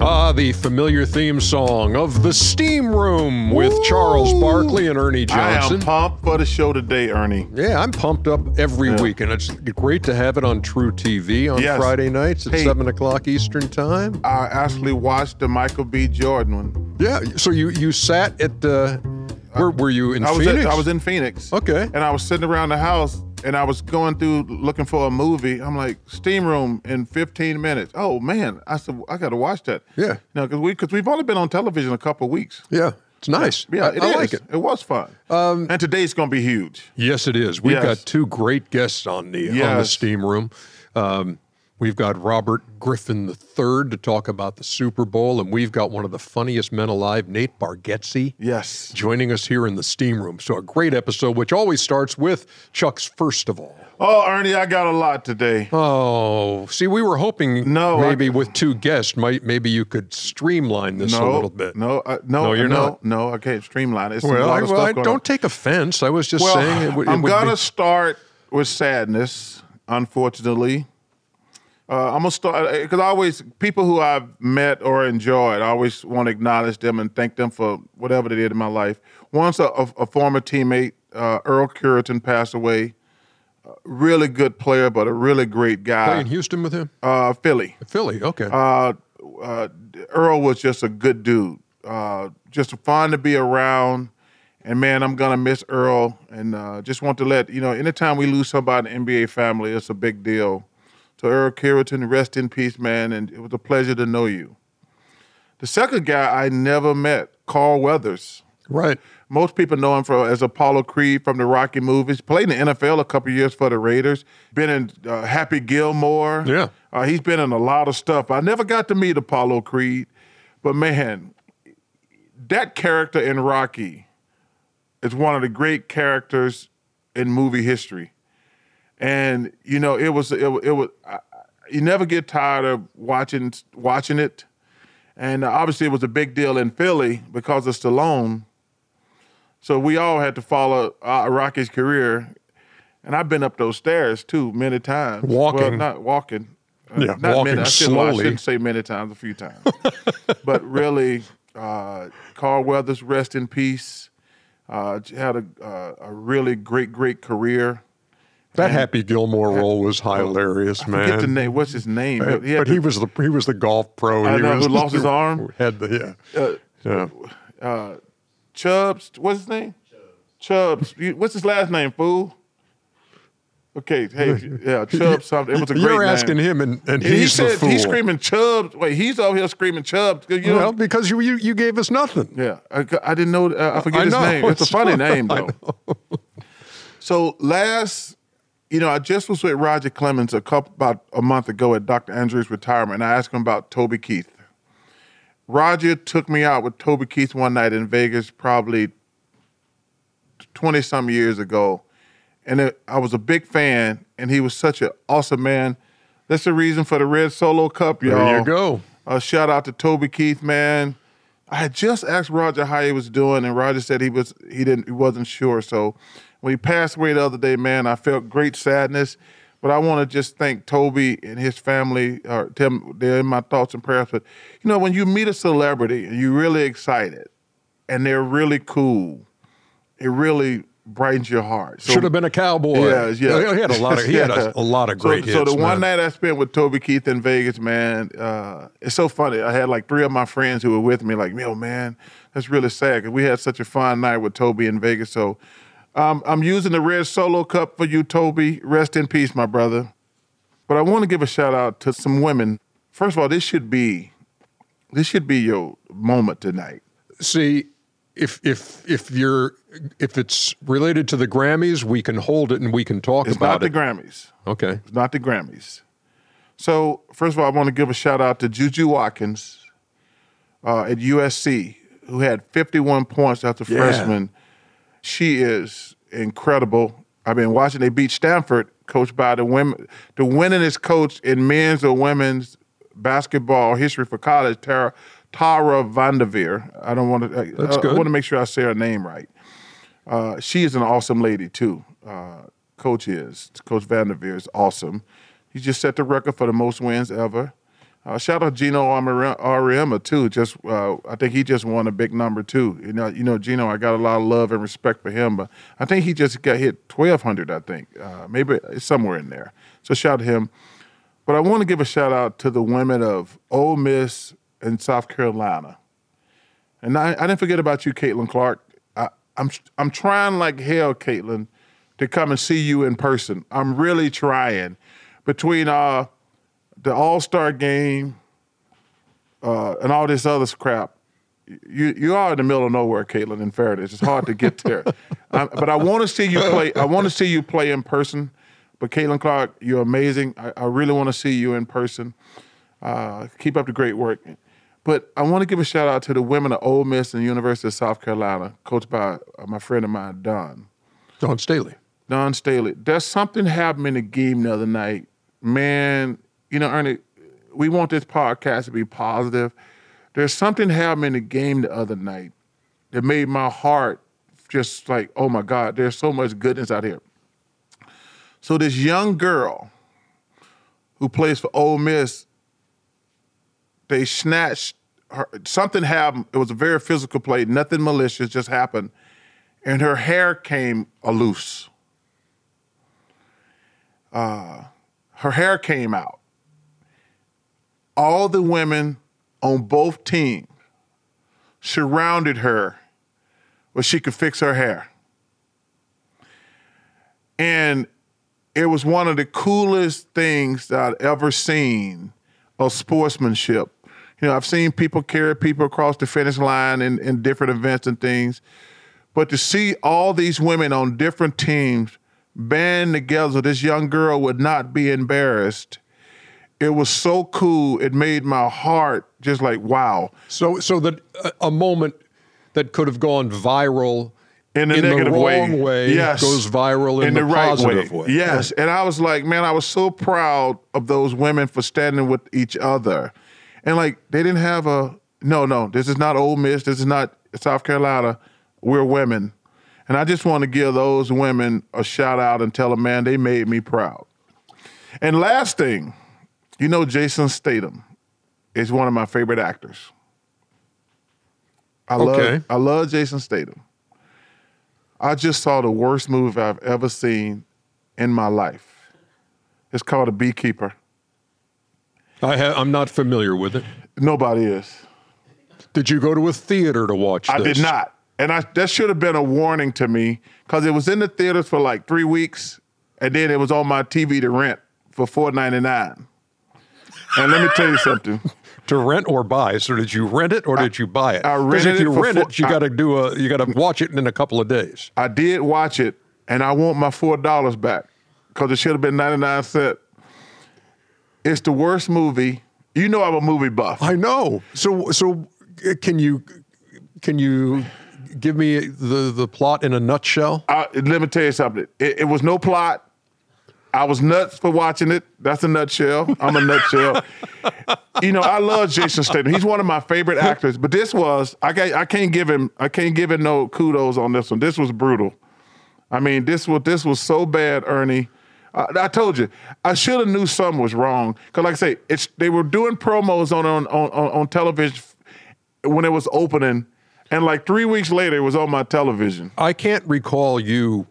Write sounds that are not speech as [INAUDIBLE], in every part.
Ah, the familiar theme song of The Steam Room with Charles Barkley and Ernie Johnson. I am pumped for the show today, Ernie. Yeah, I'm pumped up every Yeah. week, and it's great to have it on truTV on Yes. Friday nights at Hey. 7 o'clock Eastern Time. I actually watched the Michael B. Jordan one. Yeah, so you, you sat at, uh, where were you, in I was Phoenix? I was in Phoenix. Okay. And I was sitting around the house and I was going through looking for a movie. I'm like, Steam Room in 15 minutes. Oh man, I said I got to watch that. Yeah. No, because we because we've only been on television a couple of weeks. Yeah, it's nice. Yeah, I, it I like it. Um, It was fun. and today's going to be huge. Yes, it is. We've Yes. got two great guests on the on the steam room. Um, we've got Robert Griffin III to talk about the Super Bowl, and we've got one of the funniest men alive, Nate Bargatze, Yes. joining us here in the steam room. So a great episode, which always starts with Chuck's first of all. Oh, Ernie, I got a lot today. Oh, see, we were hoping No, I- maybe with two guests, might maybe you could streamline this no, a little bit. No, uh, no, No, you're no, not. No, I can't streamline it. It's a Well, lot I, of well, stuff I going don't on. take offense. I was just Well, saying it, I'm gonna start with sadness. Unfortunately, uh, I'm gonna start because I always people who I've met or enjoyed, I always want to acknowledge them and thank them for whatever they did in my life. Once a, a, a former teammate, uh, Earl Cureton, passed away. Uh, really good player, but a really great guy. in Houston with him. Uh, Philly. Philly, okay. Uh, uh, Earl was just a good dude, uh, just fun to be around. And man, I'm gonna miss Earl, and uh, just want to let you know. Anytime we lose somebody in the NBA family, it's a big deal. So Earl Cureton, rest in peace, man, and it was a pleasure to know you. The second guy I never met, Carl Weathers. right. Most people know him for as Apollo Creed from the Rocky movies. Played in the NFL a couple years for the Raiders. Been in uh, Happy Gilmore. Yeah. Uh, he's been in a lot of stuff. I never got to meet Apollo Creed, but man, that character in Rocky is one of the great characters in movie history. And you know, it was it, it was I, you never get tired of watching watching it. And uh, obviously, it was a big deal in Philly because of Stallone. So we all had to follow uh, Rocky's career, and I've been up those stairs too many times. Well, Walking. not walking. Uh, Yeah, not walking many. I shouldn't, well, I shouldn't say many times, a few times. [LAUGHS] but really, uh, Carl Weathers, rest in peace. Uh, had a uh, a really great, great career. That Happy Gilmore role was hilarious, man. Forget the name. What's his name? But, He but he was the he was the golf pro. I he know, was who lost his [LAUGHS] arm? Had the yeah. yeah. uh, Chubbs. What's his name? Chubbs. You- What's his last name, fool? Okay, hey, [LAUGHS] yeah, Chubbs. Something. It was a great You're name. asking him, and, and And he said he's screaming Chubbs. Wait, he's over here screaming Chubbs. You know, well, because you, you you gave us nothing. yeah, I, I didn't know. Uh, I forget I his know, name. It's a [LAUGHS] funny name though. So last, you know, I just was with Roger Clemens a couple about a month ago at Dr. Andrews' retirement. And I asked him about Toby Keith. Roger took me out with Toby Keith one night in Vegas, probably twenty some years ago, and it, I was a big fan. And he was such an awesome man. That's the reason for the Red Solo Cup, y'all. There you go. Uh, shout out to Toby Keith, man. I had just asked Roger how he was doing, and Roger said he was he didn't he wasn't sure. So when he passed away the other day, man, I felt great sadness. But I want to just thank Toby and his family. Uh, Tim, they're in my thoughts and prayers. But you know, when you meet a celebrity and you're really excited, and they're really cool, it really brightens your heart. So- Should have been a cowboy. yeah, yeah. He had a lot of he had a, [LAUGHS] a lot of great so, hits. So the one man. night I spent with Toby Keith in Vegas, man, uh, it's so funny. I had like three of my friends who were with me, like, yo, man, that's really sad because we had such a fun night with Toby in Vegas. So um, I'm using the red solo cup for you, Toby. Rest in peace, my brother. But I want to give a shout out to some women. First of all, this should be this should be your moment tonight. See, if if if you're if it's related to the Grammys, we can hold it and we can talk It's about it. It's not the Grammys. okay. It's not the Grammys. So first of all, I want to give a shout out to Juju Watkins uh, at USC, who had 51 points as a Yeah. freshman. She is incredible. I've been watching. They beat Stanford, coached by the women, the winningest coach in men's or women's basketball history for college, Tara Tara VanDerveer. I don't want to. That's I, good. I want to make sure I say her name right. Uh, she is an awesome lady too. Uh, Coach is Coach VanDerveer is awesome. He just set the record for the most wins ever. Uh, shout out Gino Auriemma too. Just uh, I think he just won a big number too. You know, you know Gino. I got a lot of love and respect for him, but I think he just got hit twelve hundred. I think uh, maybe it's somewhere in there. So shout out to him. But I want to give a shout out to the women of Ole Miss and South Carolina. And I, I didn't forget about you, Caitlin Clark. I, I'm I'm trying like hell, Caitlin, to come and see you in person. I'm really trying. Between uh, the All Star game uh, and all this other crap, you you are in the middle of nowhere, Caitlin. In fairness, it's hard to get there. [LAUGHS] um, but I want to see you play. I want to see you play in person. But Caitlin Clark, you're amazing. I, I really want to see you in person. Uh, keep up the great work. But I want to give a shout out to the women of Ole Miss and University of South Carolina, coached by uh, my friend of mine, Dawn. Dawn Staley. Dawn Staley. There's something happened in the game the other night. Man, you know, Ernie, we want this podcast to be positive. There's something happened in the game the other night that made my heart just like, oh my God, there's so much goodness out here. So this young girl who plays for Ole Miss, they snatched her. Something happened. It was a very physical play. Nothing malicious just happened, and her hair came loose. Uh, her hair came out. All the women on both teams surrounded her where she could fix her hair. And it was one of the coolest things that I'd ever seen of sportsmanship. You know, I've seen people carry people across the finish line in, in different events and things. But to see all these women on different teams band together so this young girl would not be embarrassed, it was so cool. It made my heart just like, wow. So so that a, a moment that could have gone viral in the in negative the way. wrong way yes. goes viral in, in the, the, right positive way. way. Yes. And I was like, man, I was so proud of those women for standing with each other. And like, they didn't have a, no, no, this is not Ole Miss. This is not South Carolina. We're women. And I just want to give those women a shout out and tell them, man, they made me proud. And last thing, you know, Jason Statham is one of my favorite actors. I love, I love Jason Statham. I just saw the worst movie I've ever seen in my life. It's called A Beekeeper. I ha- I'm not familiar with it. Nobody is. Did you go to a theater to watch I this? did not. And I, that should have been a warning to me because it was in the theaters for like three weeks and then it was on my TV to rent for four ninety nine. And let me tell you something. [LAUGHS] To rent or buy? So did you rent it or did you buy it? I rented if you it rent it, you got to do a you got to watch it in a couple of days. I did watch it and I want my four dollars back because it should have been 99 cents. It's the worst movie. You know I'm a movie buff. I know. So so uh, can you can you give me the the plot in a nutshell? I, let me tell you something. It, it was no plot. I was nuts for watching it. That's a nutshell. I'm a nutshell. [LAUGHS] you know, I love Jason Statham. He's one of my favorite actors. But this was I can't I can't give him I can't give him no kudos on this one. This was brutal. I mean, this was this was so bad, Ernie. I, I told you, I should have knew something was wrong. Cause like I say, it's they were doing promos on on on, on television when it was opening, and like three weeks later, it was on my television. I can't recall you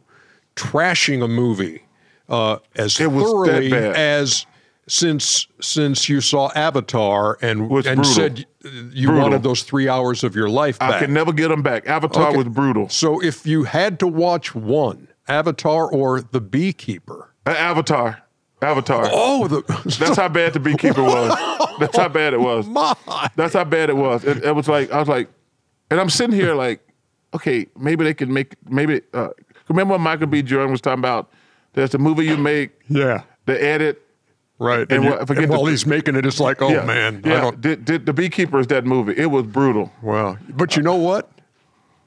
trashing a movie uh, as It thoroughly as since since you saw Avatar and Was and brutal. said you Brutal. wanted those three hours of your life back. I can never get them back. Avatar Okay. was brutal. So if you had to watch one, Avatar or The Beekeeper. Avatar, Avatar. Oh, the [LAUGHS] That's how bad the beekeeper [LAUGHS] was. That's how bad it was. [LAUGHS] my. That's how bad it was. It, it was like I was like, and I'm sitting here like, okay, maybe they could make maybe. Uh, remember when Michael B. Jordan was talking about there's the movie you make, Yeah. the edit. Right. And, And you- what- forget and while the- he's making it, it's like, oh yeah, man, I yeah. don't. Did, did the Beekeeper is that movie? It was brutal. Wow. But you know what?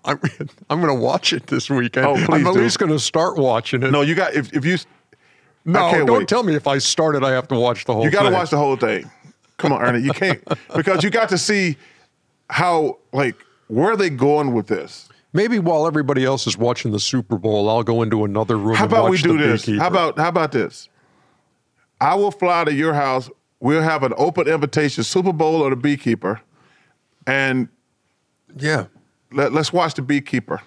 I'm, [LAUGHS] I'm going to watch it this weekend. Oh, please I'm at do. least going to start watching it. No, you got if if you no don't wait. tell me if I start it, I have to watch the whole thing. you got to watch the whole thing. Come on, Ernie, you can't [LAUGHS] because you got to see how like where are they going with this. Maybe while everybody else is watching the Super Bowl, I'll go into another room How and about watch we do this? Beekeeper. How about how about this? I will fly to your house. We'll have an open invitation, Super Bowl or the Beekeeper, and Yeah. let, let's watch the Beekeeper.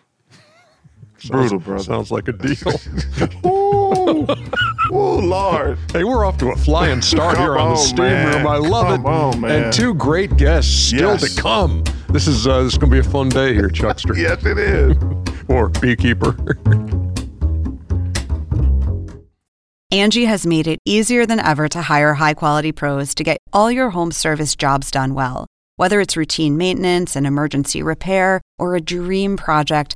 Brutal, brother. Sounds like a deal. [LAUGHS] [LAUGHS] [LAUGHS] Ooh, ooh, Lord. [LAUGHS] hey, we're off to a flying start here on the steam man. room. I love Come it. on, man. And two great guests still Yes. to come. This is uh, this is going to be a fun day here, Chuckster. Yes, it is. [LAUGHS] Or Beekeeper. [LAUGHS] Angie has made it easier than ever to hire high quality pros to get all your home service jobs done well. Whether it's routine maintenance, and emergency repair, or a dream project,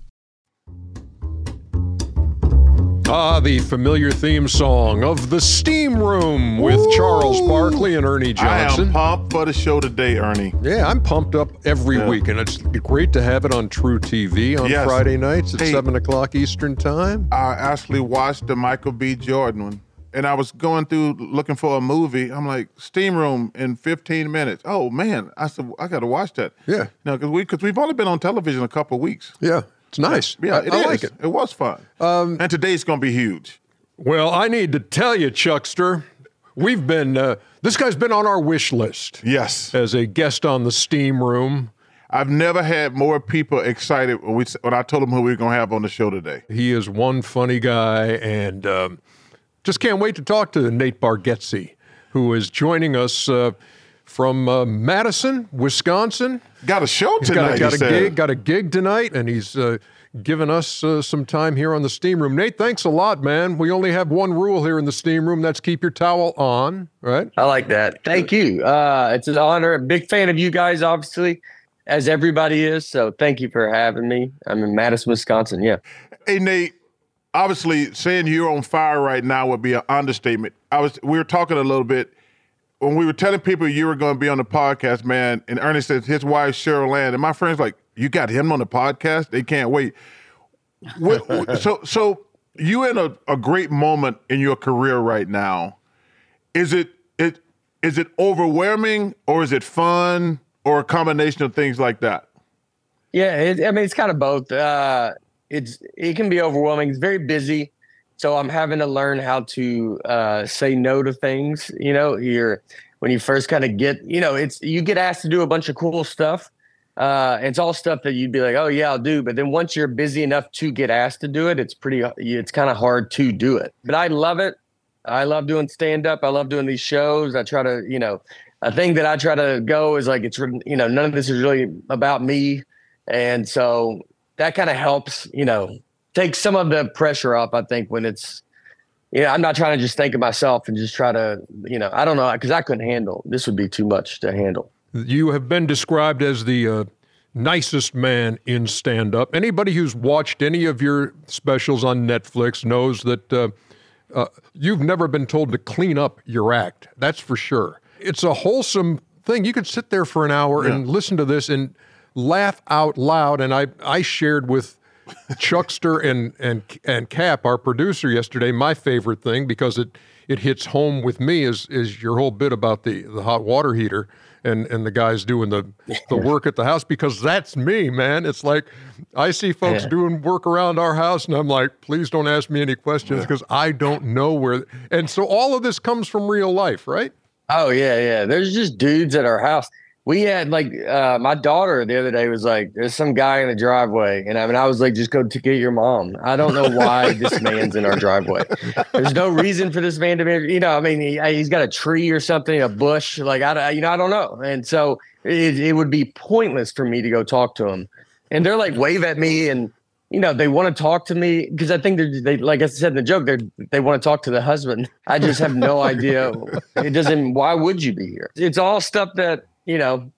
Ah, the familiar theme song of the Steam Room with Charles Barkley and Ernie Johnson. I am pumped for the show today, Ernie. Yeah, I'm pumped up every Yeah. week, and it's great to have it on truTV on Yes. Friday nights at Hey. 7 o'clock Eastern Time. I actually watched the Michael B. Jordan one, and I was going through looking for a movie. I'm like, Steam Room in 15 minutes. Oh man, I said I got to watch that. Yeah. no, because we because we've only been on television a couple of weeks. Yeah, it's nice. Yeah, I, it I is. like it. It was fun. Um, and today's gonna be huge. Well, I need to tell you, Chuckster, we've been, uh, this guy's been on our wish list Yes, as a guest on the Steam Room. I've never had more people excited when, we, when I told them who we were gonna have on the show today. He is one funny guy, and um, just can't wait to talk to Nate Bargatze, who is joining us uh, from uh, Madison, Wisconsin. Got a show He's tonight. got, a- got he a said. gig, got a gig tonight, and he's uh, given us uh, some time here on the steam room. Nate, thanks a lot, man. We only have one rule here in the steam room. That's keep your towel on, right? I like that. Thank you. Uh, it's an honor. Big fan of you guys, obviously, as everybody is. So thank you for having me. I'm in Madison, Wisconsin. Yeah. Hey Nate, obviously saying you're on fire right now would be an understatement. I was we were talking a little bit when we were telling people you were going to be on the podcast, man. And Ernie says his wife Cheryl Land, and my friends like, you got him on the podcast? They can't wait. What- [LAUGHS] so so you in a, a great moment in your career right now. Is it it is it overwhelming or is it fun or a combination of things like that? Yeah. It, I mean, it's kind of both. Uh, it's it can be overwhelming. It's very busy. So I'm having to learn how to uh, say no to things. You know, you're when you first kind of get, you know, it's you get asked to do a bunch of cool stuff. Uh, it's all stuff that you'd be like, oh yeah, I'll do. But then once you're busy enough to get asked to do it, it's pretty, it's kind of hard to do it. But I love it. I love doing stand up. I love doing these shows. I try to, you know, a thing that I try to go is like it's, you know, none of this is really about me, and so that kind of helps, you know, take some of the pressure off. I think when it's, you know, I'm not trying to just think of myself and just try to, you know, I don't know because I couldn't handle this would be too much to handle. You have been described as the uh, nicest man in stand up. Anybody who's watched any of your specials on Netflix knows that uh, uh, you've never been told to clean up your act. That's for sure. It's a wholesome thing. You could sit there for an hour and listen to this and laugh out loud. And I, I shared with Chuckster and and and Cap, our producer, yesterday, my favorite thing because it it hits home with me is is your whole bit about the the hot water heater and and the guys doing the the work at the house because that's me, man. It's like I see folks Yeah. doing work around our house and I'm like, please don't ask me any questions because I don't know where. And so all of this comes from real life, right? Oh yeah, yeah. There's just dudes at our house. We had like uh, my daughter the other day was like, "There's some guy in the driveway," and I mean, I was like, "Just go to get your mom." I don't know why this man's in our driveway. There's no reason for this man to be, you know. I mean, he, has got a tree or something, a bush, like I, you know, I don't know. And so it, it would be pointless for me to go talk to him. And they're like wave at me and you know, they want to talk to me because I think they're, they, like I said in the joke, they they want to talk to the husband. I just have no idea. It doesn't. Why would you be here? It's all stuff that you know.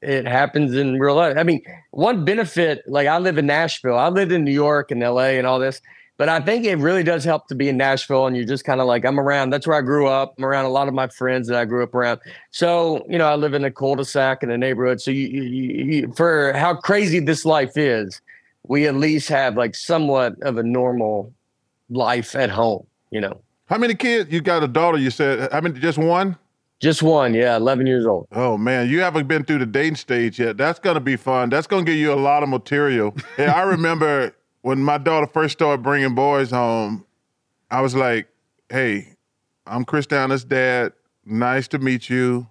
It happens in real life. I mean, one benefit, like I live in Nashville. I lived in New York and L.A. and all this, but I think it really does help to be in Nashville and you're just kind of like I'm around. That's where I grew up. I'm around a lot of my friends that I grew up around. So you know, I live in a cul-de-sac in a neighborhood. So you, you, you for how crazy this life is we at least have like somewhat of a normal life at home, you know. How many kids? You got a daughter, you said. How many? Just one? Just one, yeah, 11 years old. Oh, man, you haven't been through the dating stage yet. That's going to be fun. That's going to give you a lot of material. [LAUGHS] and I remember when my daughter first started bringing boys home, I was like, hey, I'm Christiana's dad. Nice to meet you.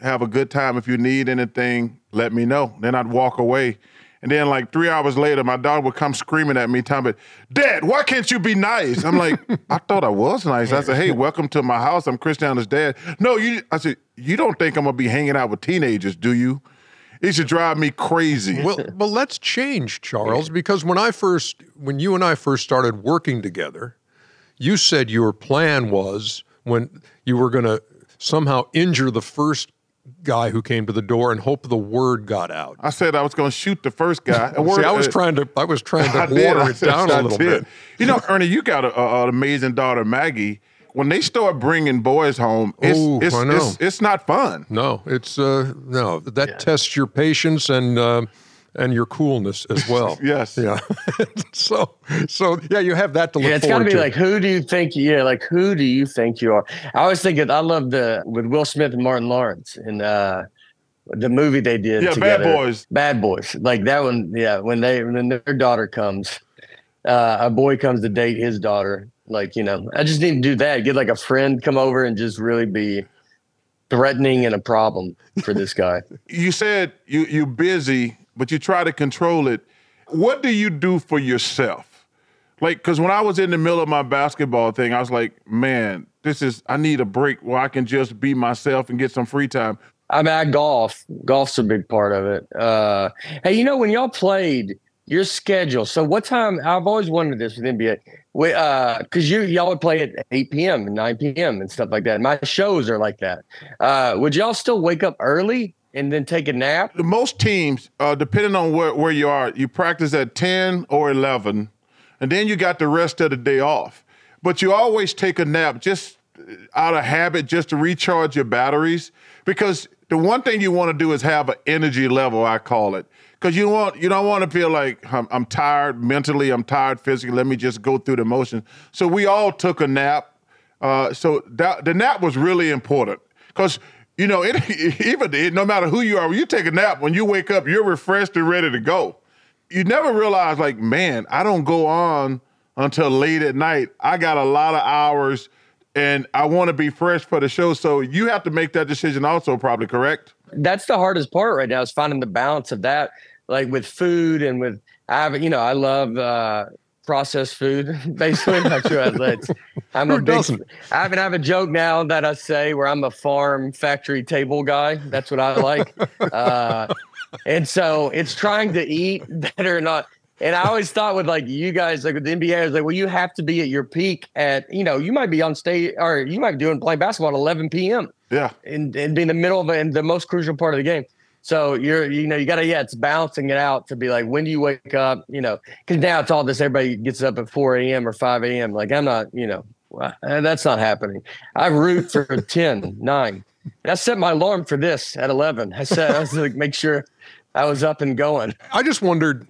Have a good time. If you need anything, let me know. Then I'd walk away. And then like three hours later, my dog would come screaming at me, telling me, Dad, why can't you be nice? I'm like, [LAUGHS] I thought I was nice. I said, Hey, welcome to my house. I'm Christiana's dad. No, you I said, You don't think I'm gonna be hanging out with teenagers, do you? It should drive me crazy. Well, well, let's change, Charles, because when I first, when you and I first started working together, you said your plan was when you were going to somehow injure the first guy who came to the door and hope the word got out. I said I was going to shoot the first guy. [LAUGHS] word, See, I was uh, trying to I was trying to [LAUGHS] water it [LAUGHS] down a little bit. You know, Ernie, you got a, a, an amazing daughter, Maggie. When they start bringing boys home, it's Ooh, it's, it's, it's, not fun. No, it's uh, no that yeah. tests your patience and. Uh, and your coolness as [LAUGHS] well. yes. Yeah. [LAUGHS] so so yeah, you have that to look. Yeah, it's got to be like who do you think? Yeah, like who do you think you are? I always think that I love the with Will Smith and Martin Lawrence and uh, the movie they did. Yeah, together. Bad Boys. Bad Boys. Like that one. Yeah, when they when their daughter comes, uh, a boy comes to date his daughter. Like you know, I just need to do that. Get like a friend come over and just really be threatening and a problem for this guy. [LAUGHS] you said you you busy but you try to control it. What do you do for yourself? Like, because when I was in the middle of my basketball thing, I was like, man, this is, I need a break where I can just be myself and get some free time. I mean, I golf. Golf's a big part of it. Uh, hey, you know, when y'all played, your schedule. So, what time? I've always wondered this with NBA. We, uh, because you y'all would play at 8 p.m. and 9 p.m. and stuff like that. My shows are like that. Uh, would y'all still wake up early and then take a nap? Most teams, uh, depending on where, where you are, you practice at 10 or 11, and then you got the rest of the day off. But you always take a nap just out of habit, just to recharge your batteries. Because the one thing you want to do is have an energy level, I call it. Because you want you don't want to feel like I'm, I'm tired mentally, I'm tired physically. Let me just go through the motions. So we all took a nap. Uh, so that, the nap was really important because you know, it, [LAUGHS] even it, no matter who you are, when you take a nap, when you wake up, you're refreshed and ready to go. You never realize, like, man, I don't go on until late at night. I got a lot of hours and I want to be fresh for the show. So you have to make that decision also, probably, correct? That's the hardest part right now is finding the balance of that, like with food and with, I have, you know, I love, uh, processed food, [LAUGHS] basically. Not sure athletes. I'm Who a big, doesn't? I I have a joke now that I say where I'm a farm factory table guy. That's what I like. [LAUGHS] uh, and so it's trying to eat [LAUGHS] better, or not. And I always thought with like you guys, like with the NBA, I was like, well, you have to be at your peak at, you know, you might be on stage or you might be doing playing basketball at 11 p.m. Yeah. And, and be in the middle of and the most crucial part of the game. So you're, you know, you got to, yeah, it's balancing it out to be like, when do you wake up? You know, because now it's all this, everybody gets up at 4 a.m. or 5 a.m. Like, I'm not, you know, that's not happening. I root for [LAUGHS] 10, 9. And I set my alarm for this at 11. I said, I was like, make sure I was up and going. I just wondered,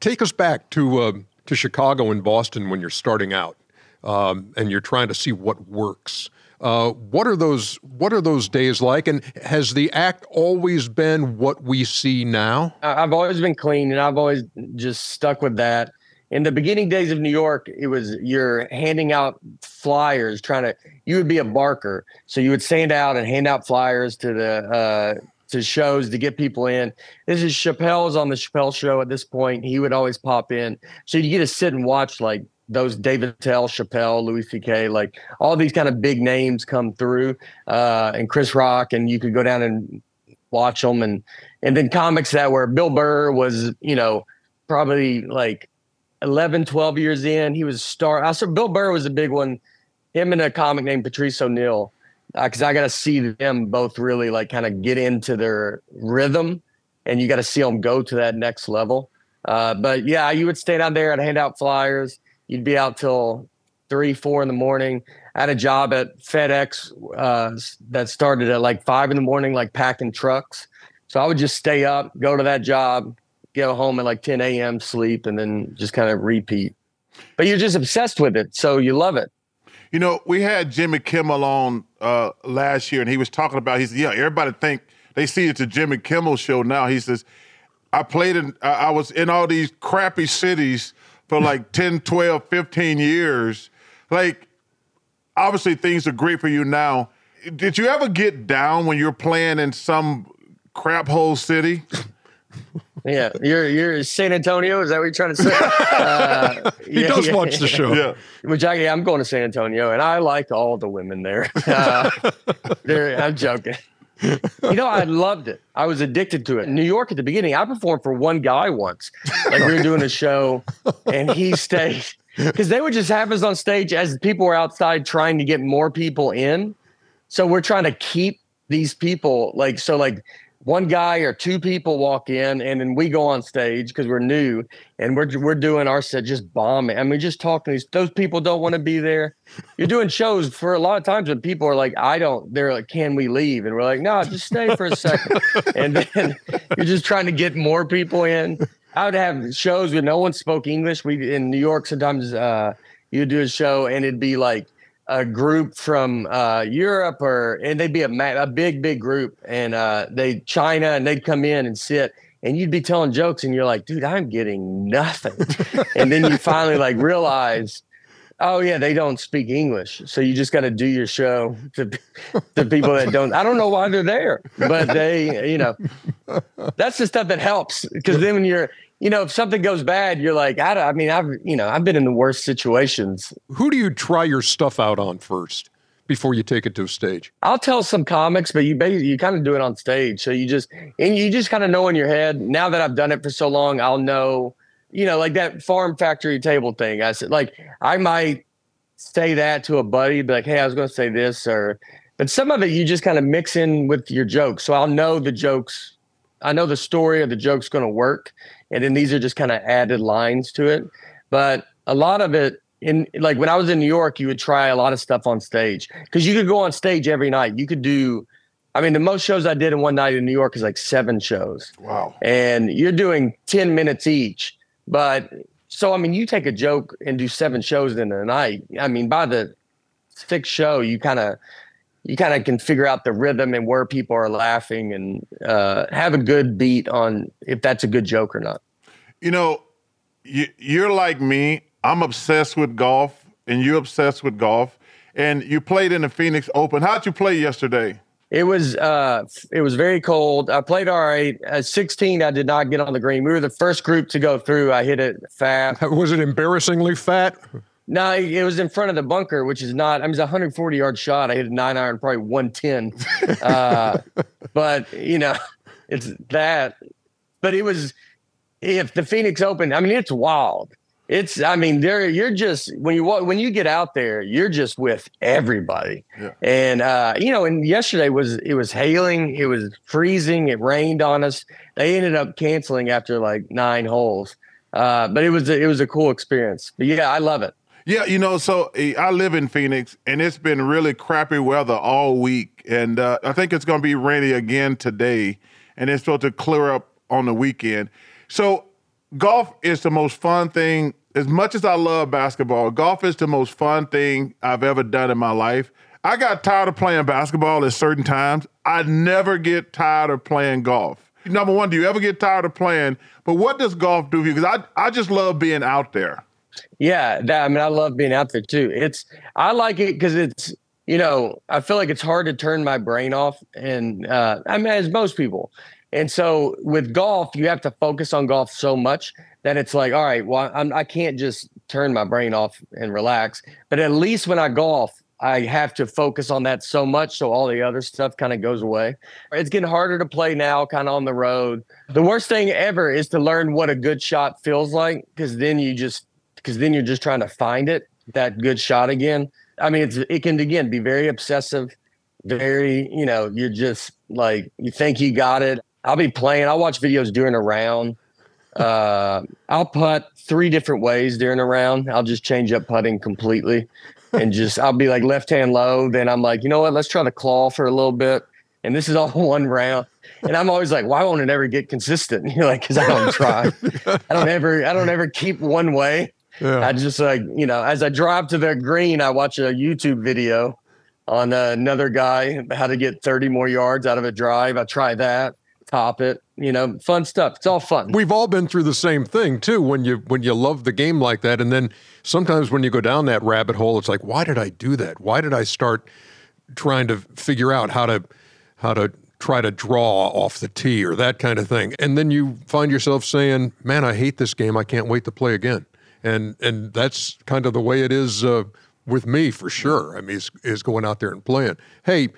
take us back to, uh, to Chicago and Boston when you're starting out um, and you're trying to see what works. Uh, what are those What are those days like? And has the act always been what we see now? I've always been clean, and I've always just stuck with that. In the beginning days of New York, it was you're handing out flyers, trying to. You would be a barker, so you would stand out and hand out flyers to the uh, to shows to get people in. This is Chappelle's on the Chappelle show at this point. He would always pop in. So you get to sit and watch like those Dave Attell, Chappelle, Louis C.K., like all these kind of big names come through, uh, and Chris Rock, and you could go down and watch them, and and then comics that were Bill Burr was, you know, probably like 11, 12 years in. He was star. I saw Bill Burr was a big one. Him and a comic named Patrice O'Neal, because uh, I got to see them both really like kind of get into their rhythm, and you got to see them go to that next level. Uh, but yeah, you would stay down there and hand out flyers you'd be out till three, four in the morning. I had a job at FedEx uh, that started at like five in the morning, like packing trucks. So I would just stay up, go to that job, go home at like 10 a.m., sleep, and then just kind of repeat. But you're just obsessed with it, so you love it. You know, we had Jimmy Kimmel on uh, last year, and he was talking about. He said, "Yeah, everybody think they see it's a Jimmy Kimmel show now." He says, "I played in. I was in all these crappy cities." For like 10, 12, 15 years. Like, obviously, things are great for you now. Did you ever get down when you're playing in some crap hole city? [LAUGHS] Yeah, you're you're San Antonio. Is that what you're trying to say? [LAUGHS] Uh, he yeah, does yeah, watch the show. Yeah, which Jackie, I'm going to San Antonio, and I like all the women there. [LAUGHS] Uh, I'm joking you know, I loved it. I was addicted to it. New York at the beginning, I performed for one guy once. Like we were doing a show and he [LAUGHS] stayed because they would just have us on stage as people were outside trying to get more people in. So we're trying to keep these people like so like one guy or two people walk in and then we go on stage because we're new and we're we're doing our set just bombing. I mean, just talking these those people don't want to be there. You're doing shows for a lot of times when people are like, I don't, they're like, can we leave? And we're like, no, just stay for a second. and then [LAUGHS] you're just trying to get more people in. I would have shows where no one spoke English. We in New York sometimes uh you do a show and it'd be like a group from uh, Europe or and they'd be a, a big big group. And uh, they China and they'd come in and sit and you'd be telling jokes and you're like dude I'm getting nothing. [LAUGHS] And then you finally like realize oh yeah they don't speak English. So you just got to do your show to to people that don't I don't know why they're there but they you know that's the stuff that helps. Because then when you're you know, if something goes bad, you're like, I, I mean, I've, you know, I've been in the worst situations. Who do you try your stuff out on first before you take it to a stage? I'll tell some comics, but you basically, you kind of do it on stage. So you just, and you just kind of know in your head, now that I've done it for so long, I'll know, you know, like that farm factory table thing. I said, like, I might say that to a buddy, be like, hey, I was going to say this, or, but some of it you just kind of mix in with your jokes. So I'll know the jokes, I know the story of the joke's going to work and then these are just kind of added lines to it. But a lot of it in like when I was in New York, you would try a lot of stuff on stage because you could go on stage every night. You could do, I mean, the most shows I did in one night in New York is like seven shows. Wow. And you're doing 10 minutes each. But so, I mean, you take a joke and do seven shows in a night. I mean, by the sixth show, you kind of, you kind of can figure out the rhythm and where people are laughing and uh, have a good beat on if that's a good joke or not. You know, you, you're like me. I'm obsessed with golf, and you're obsessed with golf. And you played in the Phoenix Open. How'd you play yesterday? It was uh, it was very cold. I played all right. At 16, I did not get on the green. We were the first group to go through. I hit it fat. [LAUGHS] Was it embarrassingly fat? No, it was in front of the bunker, which is not. I mean, it's a 140 yard shot. I hit a nine iron, probably 110. [LAUGHS] uh, but you know, it's that. But it was if the Phoenix Open. I mean, it's wild. It's. I mean, there. You're just when you when you get out there, you're just with everybody. Yeah. And uh, you know, and yesterday was it was hailing, it was freezing, it rained on us. They ended up canceling after like nine holes. Uh, but it was it was a cool experience. But yeah, I love it. Yeah, you know, so eh, I live in Phoenix, and it's been really crappy weather all week, and uh, I think it's going to be rainy again today, and it's supposed to clear up on the weekend. So golf is the most fun thing. As much as I love basketball, golf is the most fun thing I've ever done in my life. I got tired of playing basketball at certain times. I never get tired of playing golf. Number one, do you ever get tired of playing? But what does golf do for you? Because I, I just love being out there. Yeah, that, I mean, I love being out there too. It's I like it because it's you know, I feel like it's hard to turn my brain off, and uh, I mean, as most people. And so with golf, you have to focus on golf so much that it's like, all right, well, I'm, I can't just turn my brain off and relax. But at least when I golf, I have to focus on that so much, so all the other stuff kind of goes away. It's getting harder to play now, kind of on the road. The worst thing ever is to learn what a good shot feels like, because then you just, because then you're just trying to find it, that good shot again. I mean, it's it can again be very obsessive, very you know, you're just like you think you got it. I'll be playing. I'll watch videos during a round. Uh, I'll putt three different ways during a round. I'll just change up putting completely and [LAUGHS] just I'll be like left hand low. Then I'm like, you know what? Let's try the claw for a little bit. And this is all [LAUGHS] one round. And I'm always like, why won't it ever get consistent? And [LAUGHS] you're like, because I don't try. I don't ever, I don't ever keep one way. Yeah. I just like, you know, as I drive to the green, I watch a YouTube video on uh, another guy how to get 30 more yards out of a drive. I try that, top it, you know, fun stuff. It's all fun. We've all been through the same thing too. When you when you love the game like that, and then sometimes when you go down that rabbit hole, it's like, why did I do that? Why did I start trying to figure out how to how to try to draw off the tee or that kind of thing? And then you find yourself saying, "Man, I hate this game. I can't wait to play again." And and that's kind of the way it is uh, with me for sure. I mean, is, is going out there and playing. Hey.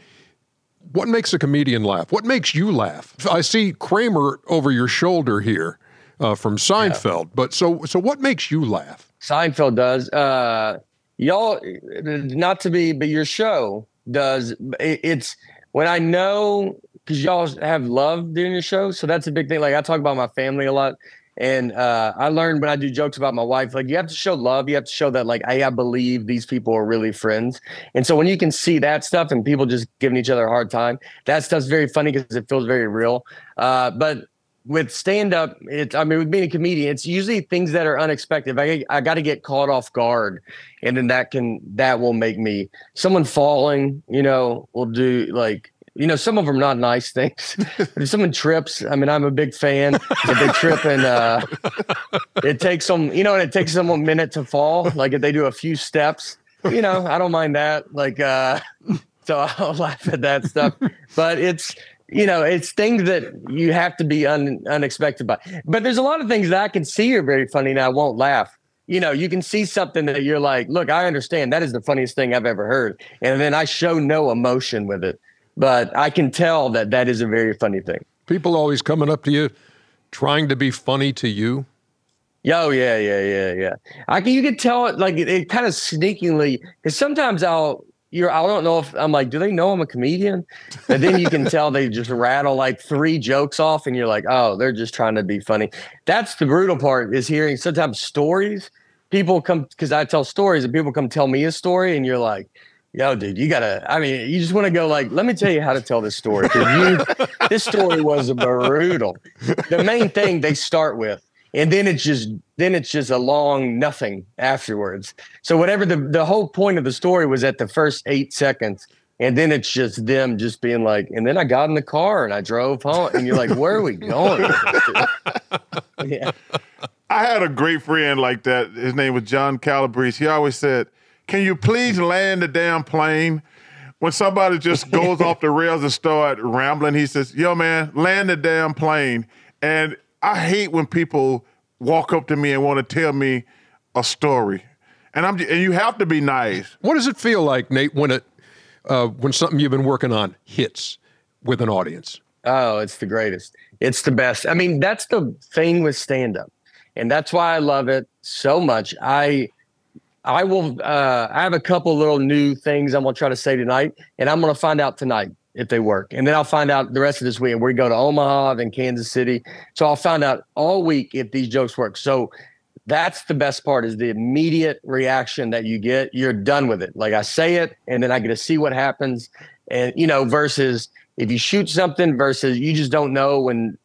What makes a comedian laugh? What makes you laugh? I see Kramer over your shoulder here uh, from Seinfeld, yeah. but so so what makes you laugh? Seinfeld does. Uh, y'all, not to be, but your show does. It's when I know because y'all have love doing your show, so that's a big thing. Like I talk about my family a lot, and uh, I learned when I do jokes about my wife, like you have to show love. You have to show that, like, hey, I believe these people are really friends. And so when you can see that stuff and people just giving each other a hard time, that stuff's very funny because it feels very real. Uh, but with stand up, it's I mean with being a comedian, it's usually things that are unexpected. I I got to get caught off guard, and then that can that will make me someone falling. You know, will do like you know some of them not nice things. [LAUGHS] if someone trips, I mean I'm a big fan. If they trip and uh, it takes them, you know, and it takes them a minute to fall. Like if they do a few steps, you know, I don't mind that. Like uh, [LAUGHS] so I'll laugh at that stuff. But it's you know, it's things that you have to be un, unexpected by. But there's a lot of things that I can see are very funny and I won't laugh. You know, you can see something that you're like, look, I understand that is the funniest thing I've ever heard. And then I show no emotion with it. But I can tell that that is a very funny thing. People always coming up to you trying to be funny to you. Oh yeah, yeah, yeah, yeah. I can you can tell it like it, it kind of sneakingly because sometimes I'll you're I don't know if I'm like, do they know I'm a comedian? And then you can tell they just rattle like three jokes off, and you're like, oh, they're just trying to be funny. That's the brutal part is hearing sometimes stories. People come because I tell stories, and people come tell me a story, and you're like, yo, dude, you gotta. I mean, you just want to go like, let me tell you how to tell this story. You, this story was brutal. The main thing they start with and then it's just then it's just a long nothing afterwards. So whatever the the whole point of the story was at the first eight seconds, and then it's just them just being like, and then I got in the car and I drove home, and you're like, where are we going? [LAUGHS] yeah. I had a great friend like that. His name was John Calabrese. He always said, "Can you please land the damn plane?" When somebody just [LAUGHS] goes off the rails and start rambling, he says, "Yo, man, land the damn plane." And I hate when people walk up to me and want to tell me a story, and I'm and you have to be nice. What does it feel like, Nate, when it uh, when something you've been working on hits with an audience? Oh, it's the greatest. It's the best. I mean, that's the thing with stand up. And that's why I love it so much. I I will uh I have a couple little new things I'm gonna try to say tonight, and I'm gonna find out tonight if they work. And then I'll find out the rest of this week. And we go to Omaha, then Kansas City. So I'll find out all week if these jokes work. So that's the best part is the immediate reaction that you get. You're done with it. Like I say it, and then I get to see what happens. And you know, versus if you shoot something versus you just don't know when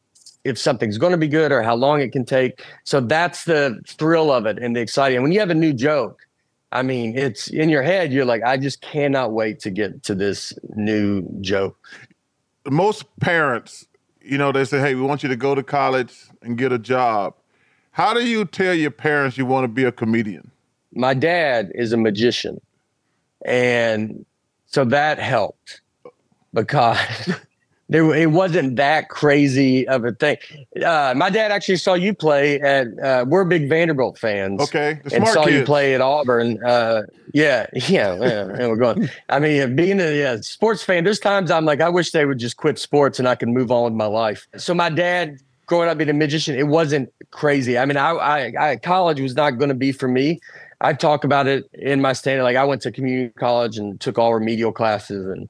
if something's going to be good or how long it can take. So that's the thrill of it and the exciting. When you have a new joke, I mean, it's in your head. You're like, I just cannot wait to get to this new joke. Most parents, you know, they say, "Hey, we want you to go to college and get a job." How do you tell your parents you want to be a comedian? My dad is a magician, and So that helped because [LAUGHS] there it wasn't that crazy of a thing. Uh, my dad actually saw you play at. Uh, we're big Vanderbilt fans. Okay, and saw you play at Auburn. Uh, yeah, [LAUGHS] yeah, yeah, and we're going. I mean, being a yeah, sports fan, there's times I'm like, I wish they would just quit sports and I could move on with my life. So my dad, growing up being a magician, it wasn't crazy. I mean, I, I, I college was not going to be for me. I talk about it in my stand. Like I went to community college and took all remedial classes, and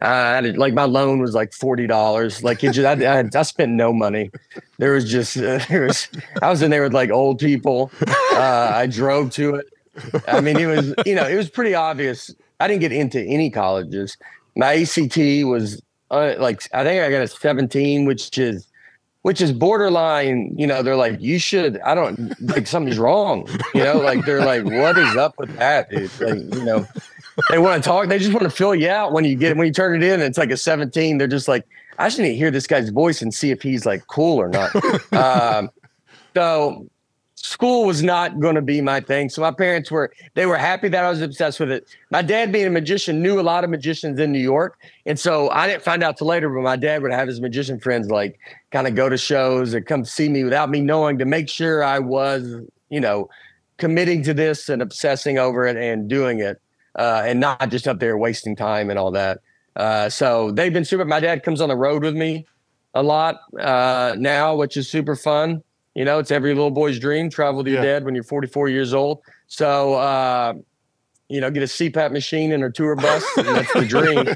I had, like my loan was like forty dollars. Like it just, I, I, I spent no money. There was just uh, [LAUGHS] there was I was in there with like old people. Uh, I drove to it. I mean, it was you know it was pretty obvious. I didn't get into any colleges. My ACT was uh, like I think I got a seventeen, which is which is borderline, you know, they're like, you should, I don't like something's wrong, you know, like they're like, what is up with that? Dude? Like, you know, they want to talk, they just want to fill you out when you get when you turn it in. it's like a 17. They're just like, I just need to hear this guy's voice and see if he's like cool or not. [LAUGHS] um, so school was not going to be my thing. So my parents were they were happy that I was obsessed with it. My dad being a magician knew a lot of magicians in New York. And so I didn't find out till later, but my dad would have his magician friends like kind of go to shows and come see me without me knowing to make sure I was, you know, committing to this and obsessing over it and doing it. Uh, and not just up there wasting time and all that. Uh, so they've been super. My dad comes on the road with me a lot uh, now, which is super fun. You know, it's every little boy's dream travel with your Yeah. dad when you're 44 years old. So, uh, you know, get a CPAP machine and a tour bus. And that's the dream.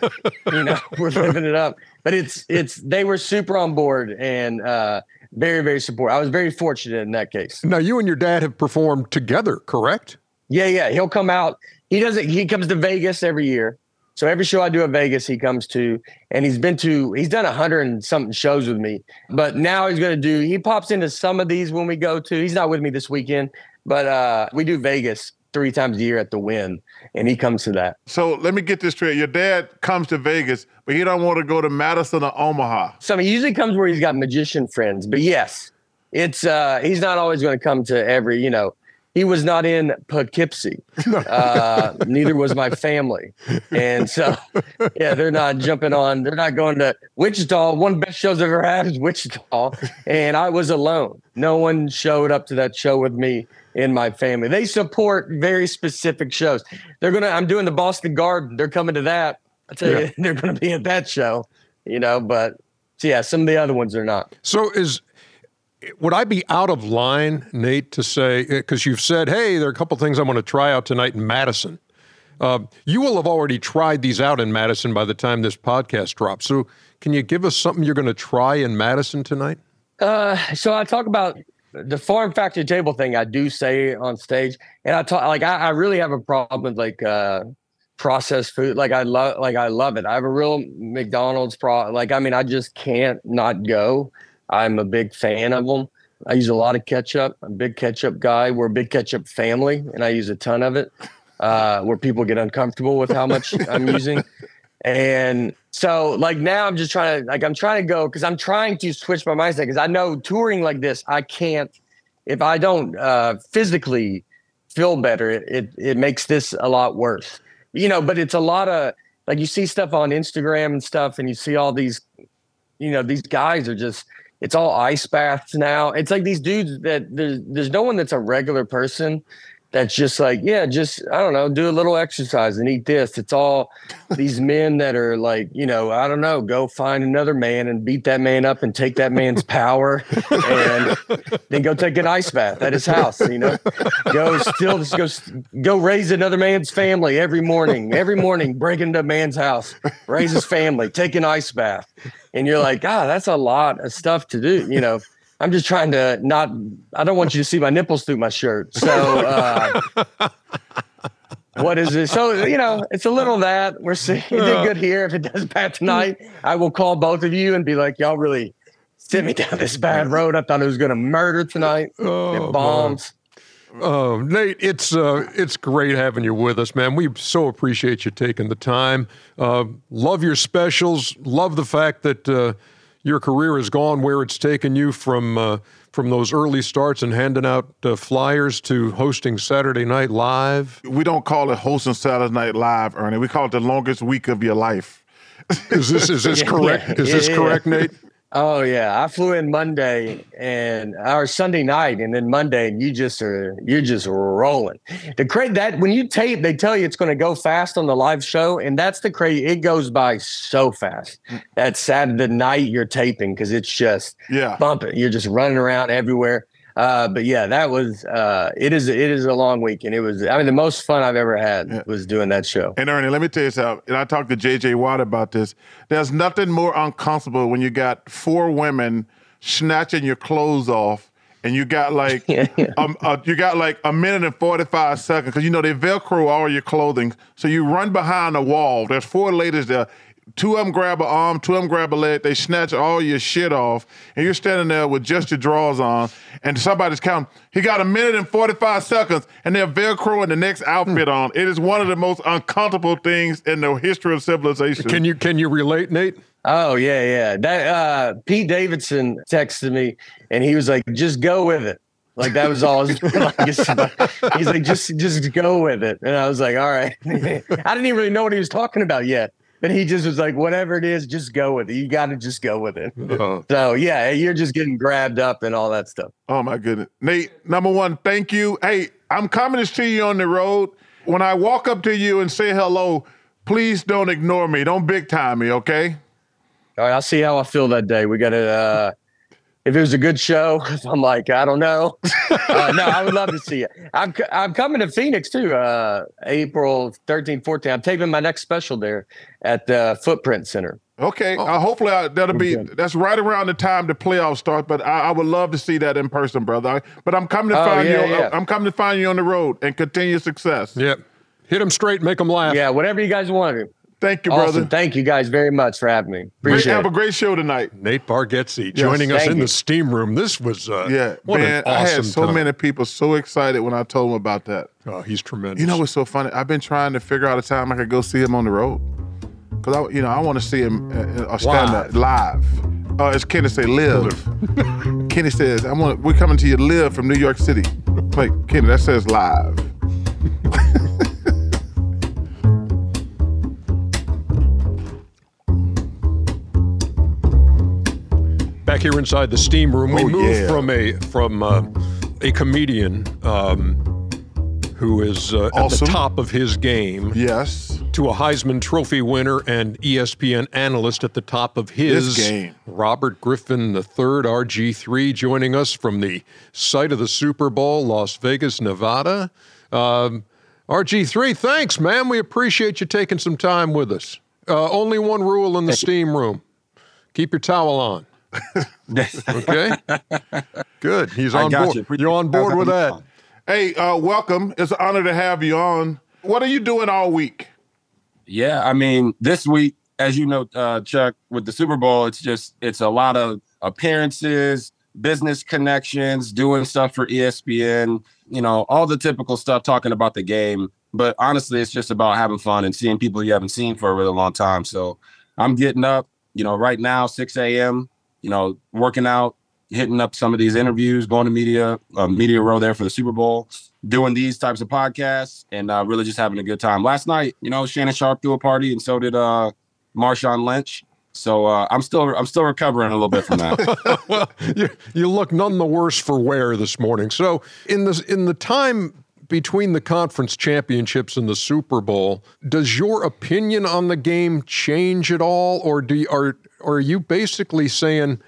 you know, [LAUGHS] we're living it up. But it's, it's, they were super on board and uh, very, very supportive. I was very fortunate in that case. Now, you and your dad have performed together, correct? Yeah, yeah. He'll come out. He doesn't, he comes to Vegas every year. So every show I do at Vegas, he comes to, and he's been to, he's done a hundred and something shows with me. But now he's going to do, he pops into some of these when we go to, he's not with me this weekend, but uh, we do Vegas three times a year at the Wynn, and he comes to that. So let me get this straight. Your dad comes to Vegas, but he don't want to go to Madison or Omaha. So he usually comes where he's got magician friends, but yes, it's, uh, he's not always going to come to every, you know, he was not in Poughkeepsie. Uh, neither was my family. And so, yeah, they're not jumping on, they're not going to Wichita. One of the best shows I've ever had is Wichita. And I was alone. No one showed up to that show with me in my family. They support very specific shows. They're going to, I'm doing the Boston Garden. They're coming to that. I tell you, [LAUGHS] they're going to be at that show, you know, but so yeah, some of the other ones are not. So is would I be out of line, Nate, to say because you've said, "Hey, there are a couple things I want to try out tonight in Madison." Uh, you will have already tried these out in Madison by the time this podcast drops. So, can you give us something you're going to try in Madison tonight? Uh, so I talk about the farm factory table thing. I do say on stage, and I talk like I, I really have a problem with like uh, processed food. Like I love, like I love it. I have a real McDonald's pro. Like I mean, I just can't not go. I'm a big fan of them. I use a lot of ketchup. I'm a big ketchup guy. We're a big ketchup family, and I use a ton of it. Uh, where people get uncomfortable with how much [LAUGHS] I'm using. And so like now I'm just trying to like I'm trying to go because I'm trying to switch my mindset because I know touring like this, I can't if I don't uh physically feel better, it, it it makes this a lot worse. You know, but it's a lot of like you see stuff on Instagram and stuff, and you see all these, you know, these guys are just it's all ice baths now. It's like these dudes that there's there's no one that's a regular person that's just like, yeah, just I don't know, do a little exercise and eat this. It's all these men that are like, you know, I don't know, go find another man and beat that man up and take that man's power and then go take an ice bath at his house, you know. Go still just go go raise another man's family every morning. Every morning, break into a man's house, raise his family, take an ice bath. And you're like, ah, that's a lot of stuff to do, you know. I'm just trying to not. I don't want you to see my nipples through my shirt. So, uh, what is it? So you know, it's a little that we're seeing. It did good here. If it does bad tonight, I will call both of you and be like, y'all really sent me down this bad road. I thought it was going to murder tonight. Oh, it bombs. Oh, Nate, it's uh, it's great having you with us, man. We so appreciate you taking the time. Uh, love your specials. Love the fact that uh, your career has gone where it's taken you from uh, from those early starts and handing out uh, flyers to hosting Saturday Night Live. We don't call it hosting Saturday Night Live, Ernie. We call it the longest week of your life. Is this is this [LAUGHS] correct? Is this correct, Nate? Oh yeah, I flew in Monday and our Sunday night, and then Monday, and you just are you're just rolling. The crazy that when you tape, they tell you it's going to go fast on the live show, and that's the crazy. It goes by so fast. Mm. That Saturday night you're taping because it's just Yeah. bumping. You're just running around everywhere. Uh, but yeah, that was uh, it is it is a long week, and it was I mean the most fun I've ever had was doing that show. And Ernie, let me tell you something. And I talked to JJ Watt about this. There's nothing more uncomfortable when you got four women snatching your clothes off, and you got like [LAUGHS] Yeah, yeah. um, uh, you got like a minute and forty five seconds because you know they velcro all your clothing. So you run behind a wall. There's four ladies there. Two of them grab an arm, two of them grab a leg. They snatch all your shit off, and you're standing there with just your drawers on, and somebody's counting. He got a minute and 45 seconds, and they're velcroing the next outfit on. It is one of the most uncomfortable things in the history of civilization. Can you can you relate, Nate? Oh yeah, yeah. That uh, Pete Davidson texted me, and he was like, "Just go with it." Like that was all. like, [LAUGHS] he's like, "Just, just go with it," and I was like, "All right." [LAUGHS] I didn't even really know what he was talking about yet, but he just was like, "Whatever it is, just go with it. You got to just go with it." Uh, So yeah, you're just getting grabbed up and all that stuff. Oh my goodness. Nate, number one, thank you. Hey, I'm coming to see you on the road. When I walk up to you and say hello, please don't ignore me. Don't big time me, okay? All right, I'll see how I feel that day. We got to. Uh, if it was a good show, [LAUGHS] I'm like, I don't know. [LAUGHS] uh, no, I would love to see it. I'm c- I'm coming to Phoenix too. Uh, April 13, 14. I'm taping my next special there at the Footprint Center. Okay. Uh, hopefully I, that'll be that's right around the time the playoffs start. But I, I would love to see that in person, brother. I, but I'm coming to Oh, find yeah, you. yeah. I'm coming to find you on the road and continue success. Yep, hit them straight, make them laugh. Yeah, whatever you guys want to. do. Thank you, Awesome. brother. Thank you guys very much for having me. Great, Appreciate have a great show tonight. Nate Bargatze joining us in you. the steam room. This was uh, Yeah, what man. an awesome I had so time. many people so excited when I told them about that. Oh, he's tremendous. You know what's so funny? I've been trying to figure out a time I could go see him on the road. Cause I, you know, I want to see him uh, uh, stand Live. up live. Uh, as Kenny say, live. [LAUGHS] Kenny says, "I want. We're coming to you live from New York City." Like Kenny, that says live. [LAUGHS] back here inside the steam room. We Oh, moved yeah. from a from uh, a comedian um, who is uh, at the top of his game Yes. to a Heisman Trophy winner and ESPN analyst at the top of his His game. Robert Griffin III, RG3, joining us from the site of the Super Bowl, Las Vegas, Nevada. Um, RG3, thanks, man. We appreciate you taking some time with us. Uh, only one rule in the steam room keep your towel on. [LAUGHS] Okay? Good. He's on board. You. You're on board with that. on. Hey, uh, welcome. It's an honor to have you on. What are you doing all week? Yeah, I mean, this week, as you know, uh, Chuck, with the Super Bowl, it's just it's a lot of appearances, business connections, doing stuff for ESPN, you know, all the typical stuff talking about the game. But honestly, it's just about having fun and seeing people you haven't seen for a really long time. So I'm getting up, you know, right now, 6 a.m., you know, working out, hitting up some of these interviews, going to media, uh, media row there for the Super Bowl, doing these types of podcasts, and uh, really just having a good time. Last night, you know, Shannon Sharpe threw a party, and so did uh, Marshawn Lynch. So uh, I'm still I'm still recovering a little bit from that. [LAUGHS] well, you, you look none the worse for wear this morning. So in the in the time between the conference championships and the Super Bowl, does your opinion on the game change at all, or do you, are or are you basically saying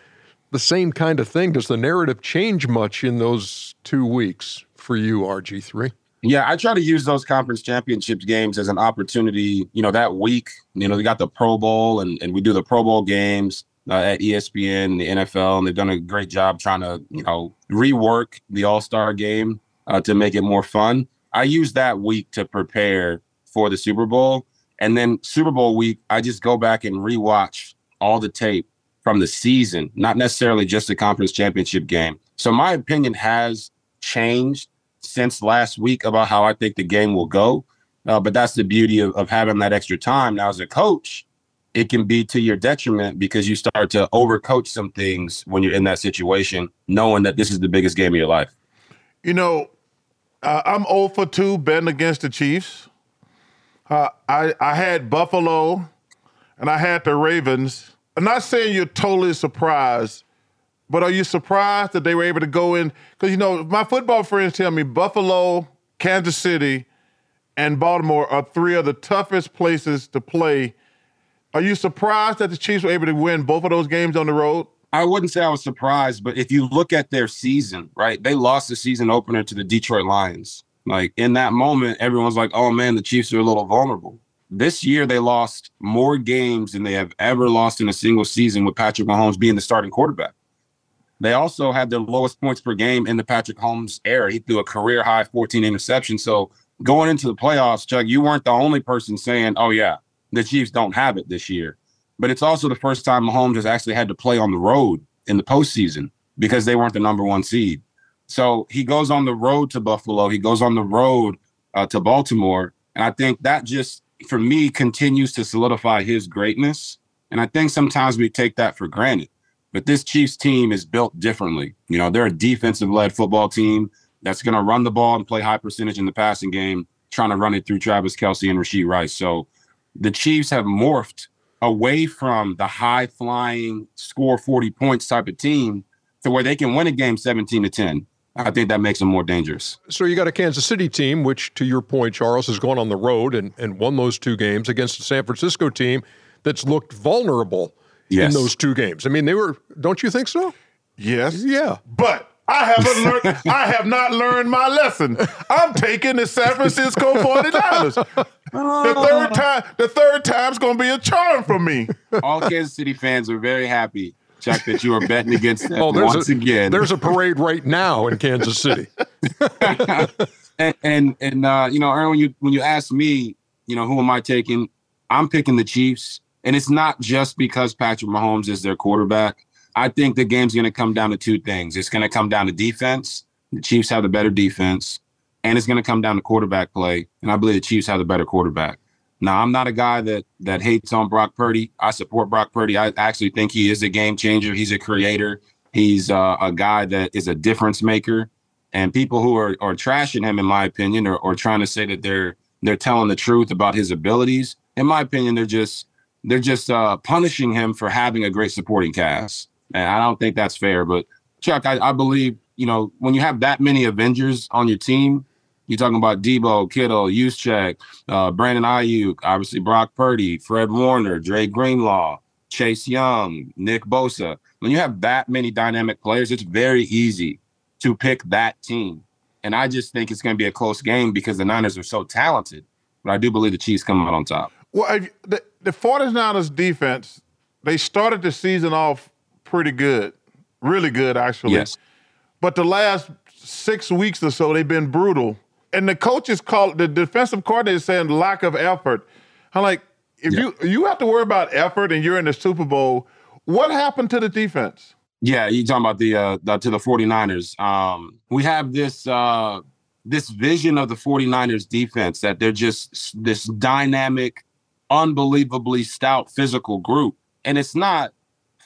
the same kind of thing? Does the narrative change much in those two weeks for you, RG three? Yeah, I try to use those conference championships games as an opportunity. You know, that week, you know, we got the Pro Bowl and, and we do the Pro Bowl games uh, at ESPN the NFL, and they've done a great job trying to, you know, rework the All Star game uh, to make it more fun. I use that week to prepare for the Super Bowl. And then Super Bowl week, I just go back and rewatch all the tape from the season, not necessarily just the conference championship game. So my opinion has changed since last week about how I think the game will go. Uh, but that's the beauty of, of having that extra time. Now, as a coach, it can be to your detriment because you start to overcoach some things when you're in that situation, knowing that this is the biggest game of your life. You know, uh, I'm 0 for 2 betting against the Chiefs. Uh, I, I had Buffalo and I had the Ravens. I'm not saying you're totally surprised, but are you surprised that they were able to go in? Because, you know, my football friends tell me Buffalo, Kansas City, and Baltimore are three of the toughest places to play. Are you surprised that the Chiefs were able to win both of those games on the road? I wouldn't say I was surprised, but if you look at their season, right, they lost the season opener to the Detroit Lions. Like in that moment, everyone's like, oh man, the Chiefs are a little vulnerable. This year, they lost more games than they have ever lost in a single season with Patrick Mahomes being the starting quarterback. They also had their lowest points per game in the Patrick Mahomes era. He threw a career high 14 interceptions. So going into the playoffs, Chuck, you weren't the only person saying, oh, yeah, the Chiefs don't have it this year. But it's also the first time Mahomes has actually had to play on the road in the postseason because they weren't the number one seed. So he goes on the road to Buffalo. He goes on the road uh, to Baltimore. And I think that just, for me, continues to solidify his greatness. And I think sometimes we take that for granted. But this Chiefs team is built differently. You know, they're a defensive led football team that's going to run the ball and play high percentage in the passing game, trying to run it through Travis Kelce and Rashee Rice. So the Chiefs have morphed away from the high flying score 40 points type of team to where they can win a game 17 to 10. I think that makes them more dangerous. So you got a Kansas City team, which, to your point, Charles, has gone on the road and, and won those two games against the San Francisco team that's looked vulnerable yes. in those two games. I mean, they were, don't you think so? Yes. Yeah. But I haven't learned. I have not learned my lesson. I'm taking the San Francisco 49ers. [LAUGHS] The third time, the third time's gonna be a charm for me. All Kansas City fans are very happy, Chuck, that you are betting against them oh, once a, again. There's a parade right now in Kansas City. [LAUGHS] and and, and uh, you know, Aaron, when you when you ask me, you know, who am I taking? I'm picking the Chiefs, and it's not just because Patrick Mahomes is their quarterback. I think the game's going to come down to two things. It's going to come down to defense. The Chiefs have the better defense, and it's going to come down to quarterback play. And I believe the Chiefs have the better quarterback. Now, I'm not a guy that that hates on Brock Purdy. I support Brock Purdy. I actually think he is a game changer. He's a creator. He's uh, a guy that is a difference maker. And people who are are trashing him, in my opinion, or, or trying to say that they're they're telling the truth about his abilities, in my opinion, they're just they're just uh, punishing him for having a great supporting cast. And I don't think that's fair. But Chuck, I, I believe, you know, when you have that many Avengers on your team, you're talking about Deebo, Kittle, Juszczyk, uh, Brandon Aiyuk, obviously Brock Purdy, Fred Warner, Dre Greenlaw, Chase Young, Nick Bosa. When you have that many dynamic players, it's very easy to pick that team. And I just think it's going to be a close game because the Niners are so talented. But I do believe the Chiefs come out on top. Well, the, the 49ers defense, they started the season off pretty good, really good actually. Yes. But the last six weeks or so, they've been brutal. And the coaches call the defensive coordinator saying lack of effort. I'm like, if yeah. you you have to worry about effort and you're in the Super Bowl, what happened to the defense? Yeah, you talking about the uh the, to the 49ers. Um we have this uh this vision of the 49ers defense that they're just this dynamic, unbelievably stout physical group. And it's not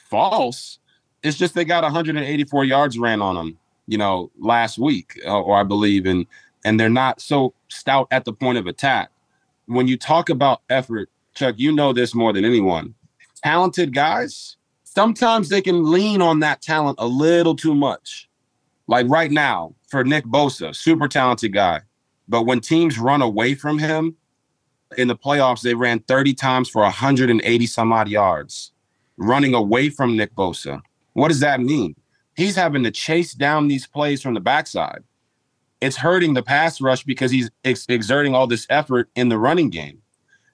false. It's just they got 184 yards ran on them, you know, last week, uh, or I believe, and and they're not so stout at the point of attack. When you talk about effort, Chuck, you know this more than anyone. Talented guys, sometimes they can lean on that talent a little too much. Like right now, for Nick Bosa, super talented guy. But when teams run away from him in the playoffs, they ran 30 times for 180 some odd yards running away from Nick Bosa. What does that mean? He's having to chase down these plays from the backside. It's hurting the pass rush because he's ex- exerting all this effort in the running game.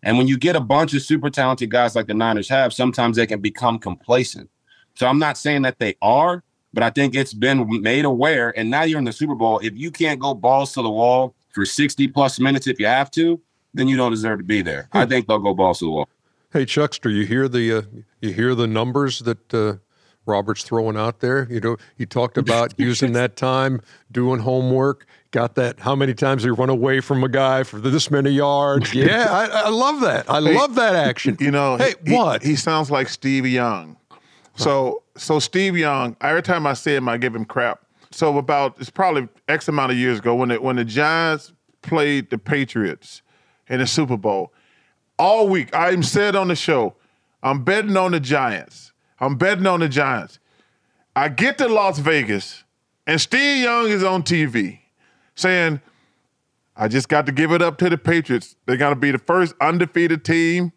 And when you get a bunch of super talented guys like the Niners have, sometimes they can become complacent. So I'm not saying that they are, but I think it's been made aware. And now you're in the Super Bowl. If you can't go balls to the wall for 60 plus minutes if you have to, then you don't deserve to be there. I think they'll go balls to the wall. Hey Chuckster, you hear the uh, you hear the numbers that uh, Robert's throwing out there. You know, he talked [LAUGHS] about using that time doing homework. Got that? How many times he run away from a guy for this many yards? Yeah, I, I love that. I love that action. You know, hey, he, what? He, sounds like Steve Young. So, so Steve Young. Every time I see him, I give him crap. So about it's probably X amount of years ago when the, when the Giants played the Patriots in the Super Bowl. All week, I said on the show, I'm betting on the Giants. I'm betting on the Giants. I get to Las Vegas, and Steve Young is on TV saying, I just got to give it up to the Patriots. They're going to be the first undefeated team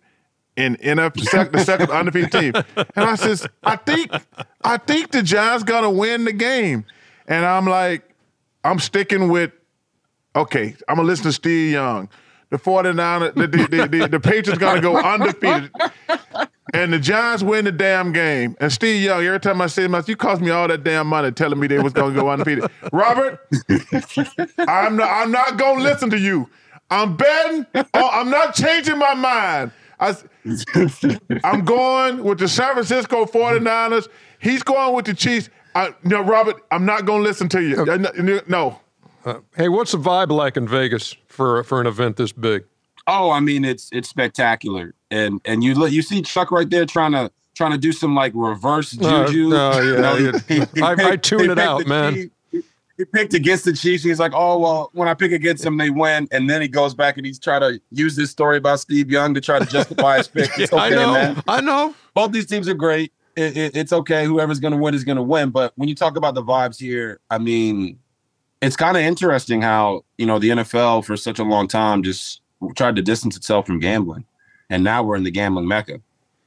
in NFL, the second undefeated team. [LAUGHS] And I says, I think, I think the Giants going to win the game. And I'm like, I'm sticking with, okay, I'm going to listen to Steve Young. The 49ers, the, the, the, the Patriots got to go [LAUGHS] undefeated. And the Giants win the damn game. And Steve Young, every time I see him, you cost me all that damn money telling me they was gonna go undefeated. Robert, I'm not I'm not gonna listen to you. I'm betting, I'm not changing my mind. I, I'm going with the San Francisco 49ers. He's going with the Chiefs. I, no, Robert, I'm not going to listen to you. No. Uh, hey, what's the vibe like in Vegas for for an event this big? Oh, I mean, it's it's spectacular, and and you look, you see Chuck right there trying to trying to do some like reverse juju. No, no yeah, you know, he, he, he I, picked, I, tune it out, man. Chiefs, he picked against the Chiefs. He's like, oh well, when I pick against them, they win. And then he goes back and he's trying to use this story about Steve Young to try to justify his pick. [LAUGHS] It's okay, I know, man. I know. Both these teams are great. It, it, it's okay. Whoever's going to win is going to win. But when you talk about the vibes here, I mean, it's kind of interesting how you know the NFL for such a long time just tried to distance itself from gambling, and now we're in the gambling mecca.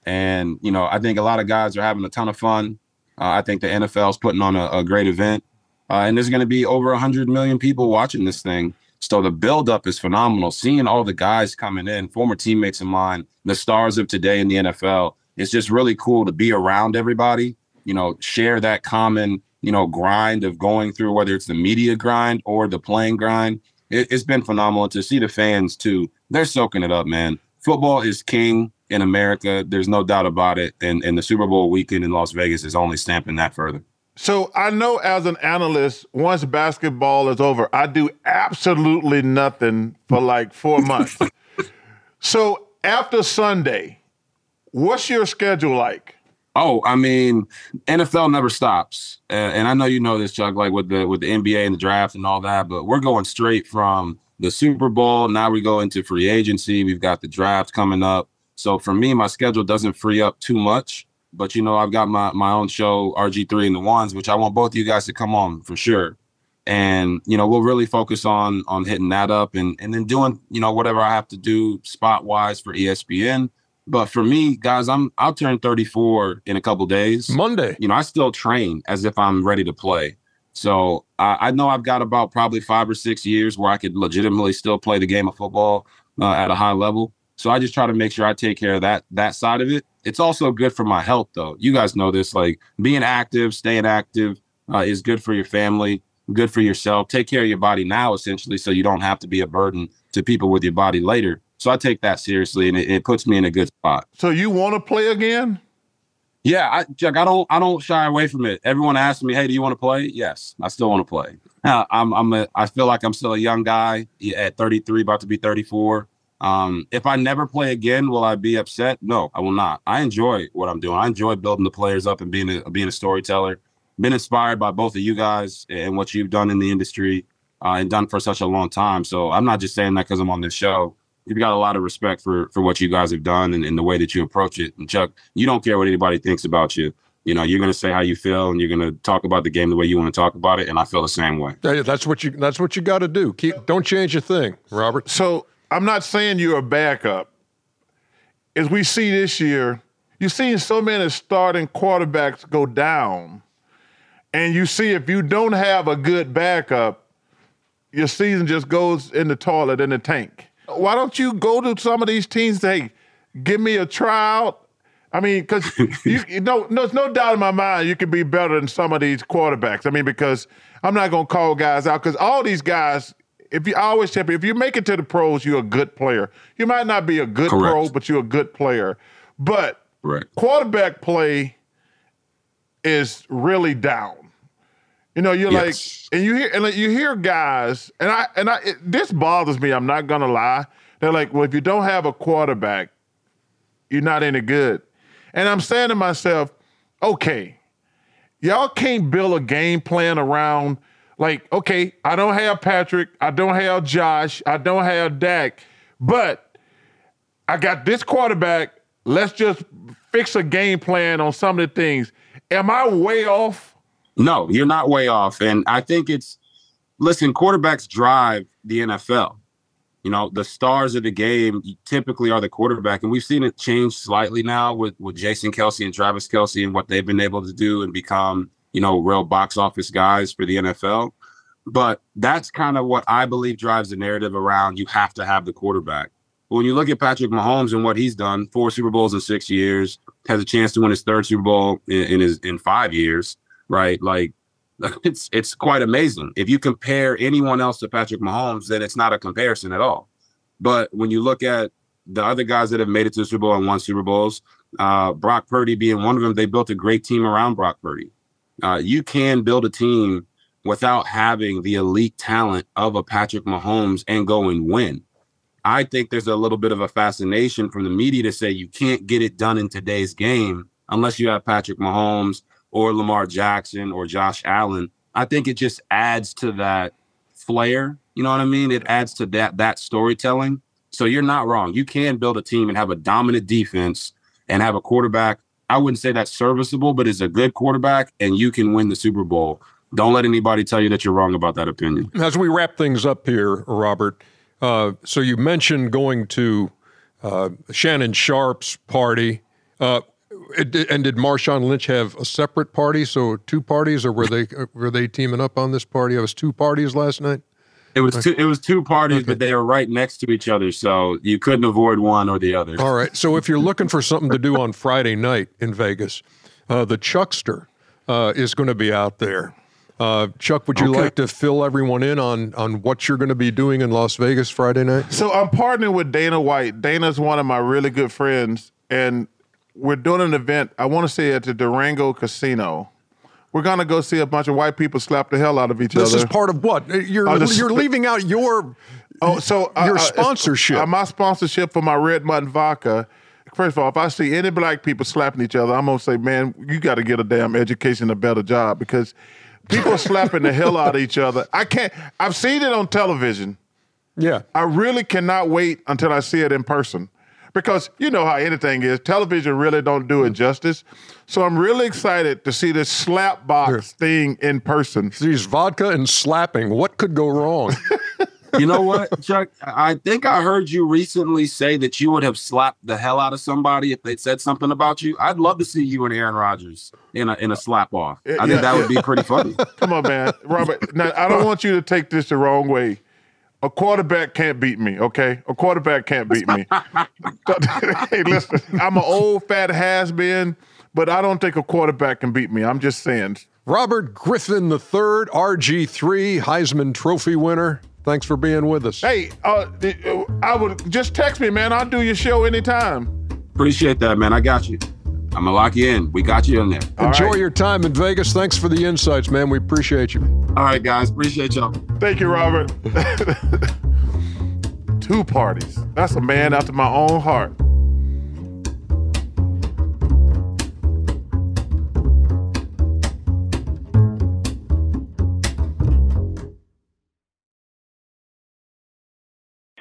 And you know, I think a lot of guys are having a ton of fun. Uh, I think the NFL is putting on a, a great event, uh, and there's going to be over hundred million people watching this thing. So the buildup is phenomenal. Seeing all the guys coming in, former teammates of mine, the stars of today in the NFL, it's just really cool to be around everybody. You know, share that common you know grind of going through whether it's the media grind or the playing grind it, has been phenomenal to see the fans too. They're soaking it up, man. Football is king in America. There's no doubt about it. And, and the Super Bowl weekend in Las Vegas is only stamping that further. So I know as an analyst, once basketball is over, I do absolutely nothing for like four [LAUGHS] months. so after Sunday, what's your schedule like? Oh, I mean, NFL never stops, uh, and I know you know this, Chuck. Like with the with the NBA and the draft and all that, but we're going straight from the Super Bowl. Now we go into free agency. We've got the draft coming up. So for me, my schedule doesn't free up too much. But you know, I've got my my own show, RG3 and the Ones, which I want both of you guys to come on for sure. And you know, we'll really focus on on hitting that up and and then doing you know whatever I have to do spot wise for ESPN but for me, guys, I'm I'll turn 34 in a couple days. Monday. You know, I still train as if I'm ready to play. So I, I know I've got about probably five or six years where I could legitimately still play the game of football uh, at a high level. So I just try to make sure I take care of that that side of it. It's also good for my health, though. You guys know this. Like being active, staying active uh, is good for your family, good for yourself. Take care of your body now, essentially, so you don't have to be a burden to people with your body later. So I take that seriously, and it, it puts me in a good spot. So you want to play again? Yeah, I, Jack. I don't. I don't shy away from it. Everyone asks me, "Hey, do you want to play?" Yes, I still want to play. Uh, I'm. I'm. A, I feel like I'm still a young guy at 33, about to be 34. Um, if I never play again, will I be upset? No, I will not. I enjoy what I'm doing. I enjoy building the players up and being a, being a storyteller. Been inspired by both of you guys and what you've done in the industry uh, and done for such a long time. So I'm not just saying that because I'm on this show you've got a lot of respect for for what you guys have done and, and, the way that you approach it. And Chuck, you don't care what anybody thinks about you. You know, you're going to say how you feel, and you're going to talk about the game the way you want to talk about it. And I feel the same way. Yeah, that's what you that's what you got to do. Keep don't change a thing, Robert. So I'm not saying you're a backup. As we see this year, you've seen so many starting quarterbacks go down, and you see if you don't have a good backup, your season just goes in the toilet in the tank. Why don't you go to some of these teams? Say, give me a tryout. I mean, because [LAUGHS] you, you know, no, there's no doubt in my mind you could be better than some of these quarterbacks. I mean, because I'm not gonna call guys out because all these guys. If you I always tell people, if you make it to the pros, you're a good player. You might not be a good Correct. pro, but you're a good player. But right. quarterback play, is really down. You know, you're Yes. like, and you hear, and like, you hear guys, and I, and I, it, this bothers me. I'm not gonna lie. They're like, well, if you don't have a quarterback, you're not any good. And I'm saying to myself, okay, y'all can't build a game plan around like, okay, I don't have Patrick, I don't have Josh, I don't have Dak, but I got this quarterback. Let's just fix a game plan on some of the things. Am I way off? No, you're not way off. And I think it's listen, quarterbacks drive the NFL. You know, the stars of the game typically are the quarterback. And we've seen it change slightly now with, with Jason Kelce and Travis Kelce and what they've been able to do and become, you know, real box office guys for the NFL. But that's kind of what I believe drives the narrative around you have to have the quarterback. But when you look at Patrick Mahomes and what he's done, four Super Bowls in six years, has a chance to win his third Super Bowl in, in his in five years, right? Like [LAUGHS] it's it's quite amazing. If you compare anyone else to Patrick Mahomes, then it's not a comparison at all. But when you look at the other guys that have made it to the Super Bowl and won Super Bowls, uh, Brock Purdy being one of them, they built a great team around Brock Purdy. Uh, you can build a team without having the elite talent of a Patrick Mahomes and go and win. I think there's a little bit of a fascination from the media to say you can't get it done in today's game unless you have Patrick Mahomes or Lamar Jackson or Josh Allen. I think it just adds to that flair. You know what I mean? It adds to that that storytelling. So you're not wrong. You can build a team and have a dominant defense and have a quarterback. I wouldn't say that's serviceable, but is a good quarterback, and you can win the Super Bowl. Don't let anybody tell you that you're wrong about that opinion. As we wrap things up here, Robert, uh, so you mentioned going to uh, Shannon Sharpe's party. Uh, and did Marshawn Lynch have a separate party? So two parties, or were they were they teaming up on this party? It was two parties last night. It was two. It was two parties, but they were right next to each other, so you couldn't avoid one or the other. All right. So if you're looking for something to do on Friday night in Vegas, uh, the Chuckster uh, is going to be out there. Uh, Chuck, would you Okay. like to fill everyone in on on what you're going to be doing in Las Vegas Friday night? So I'm partnering with Dana White. Dana's one of my really good friends, and we're doing an event. I want to say at the Durango Casino. We're gonna go see a bunch of white people slap the hell out of each This other. This is part of what you're Oh, this- you're leaving out your Oh, so your uh, uh, sponsorship. Uh, my sponsorship for my Red Mutton Vodka. First of all, if I see any black people slapping each other, I'm gonna say, man, you got to get a damn education, a better job, because people [LAUGHS] slapping the hell out of each other. I can't. I've seen it on television. yeah. I really cannot wait until I see it in person. Because you know how anything is, television really don't do it mm-hmm. justice. So I'm really excited to see this slap box thing in person. These vodka and slapping. What could go wrong? [LAUGHS] You know what, Chuck? I think I heard you recently say that you would have slapped the hell out of somebody if they said something about you. I'd love to see you and Aaron Rodgers in a in a slap off. I Yeah. think that would be pretty funny. [LAUGHS] Come on, man. Robert, now I don't want you to take this the wrong way. A quarterback can't beat me, okay? A quarterback can't beat me. [LAUGHS] [LAUGHS] hey, listen, I'm an old fat has been, but I don't think a quarterback can beat me. I'm just saying. Robert Griffin III, RG3, Heisman Trophy winner. Thanks for being with us. Hey, uh, I would just text me, man. I'll do your show anytime. Appreciate that, man. I got you. I'm gonna lock you in. We got you in there. Enjoy right. your time in Vegas. Thanks for the insights, man. We appreciate you. All right, guys. Appreciate y'all. Thank you, Robert. [LAUGHS] Two parties. That's a man after my own heart.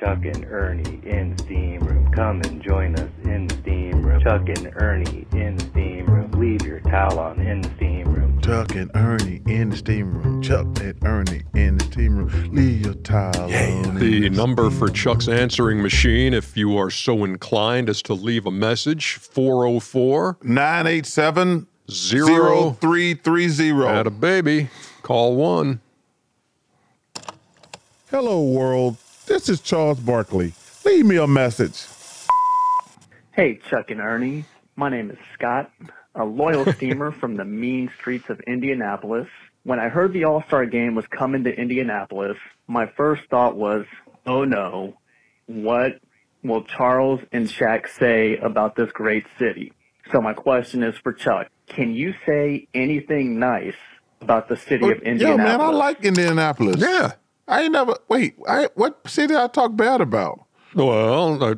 Chuck and Ernie in the steam room. Come and join us in the steam room. Chuck and Ernie in the steam room. Leave your towel on in the steam room. Chuck and Ernie in the steam room. Chuck and Ernie in the steam room. Leave your towel on. The in number for Chuck's answering machine, if you are so inclined as to leave a message, 404 room. 987 0 0330. Had a baby. Call one. Hello, world. This is Charles Barkley. Leave me a message. Hey, Chuck and Ernie. My name is Scott, a loyal [LAUGHS] steamer from the mean streets of Indianapolis. When I heard the All Star game was coming to Indianapolis, my first thought was, oh no, what will Charles and Shaq say about this great city? So my question is for Chuck. Can you say anything nice about the city of Indianapolis? Yeah, Indianapolis? man, I like Indianapolis. Yeah. I ain't never wait. I what city I talk bad about? Well, uh,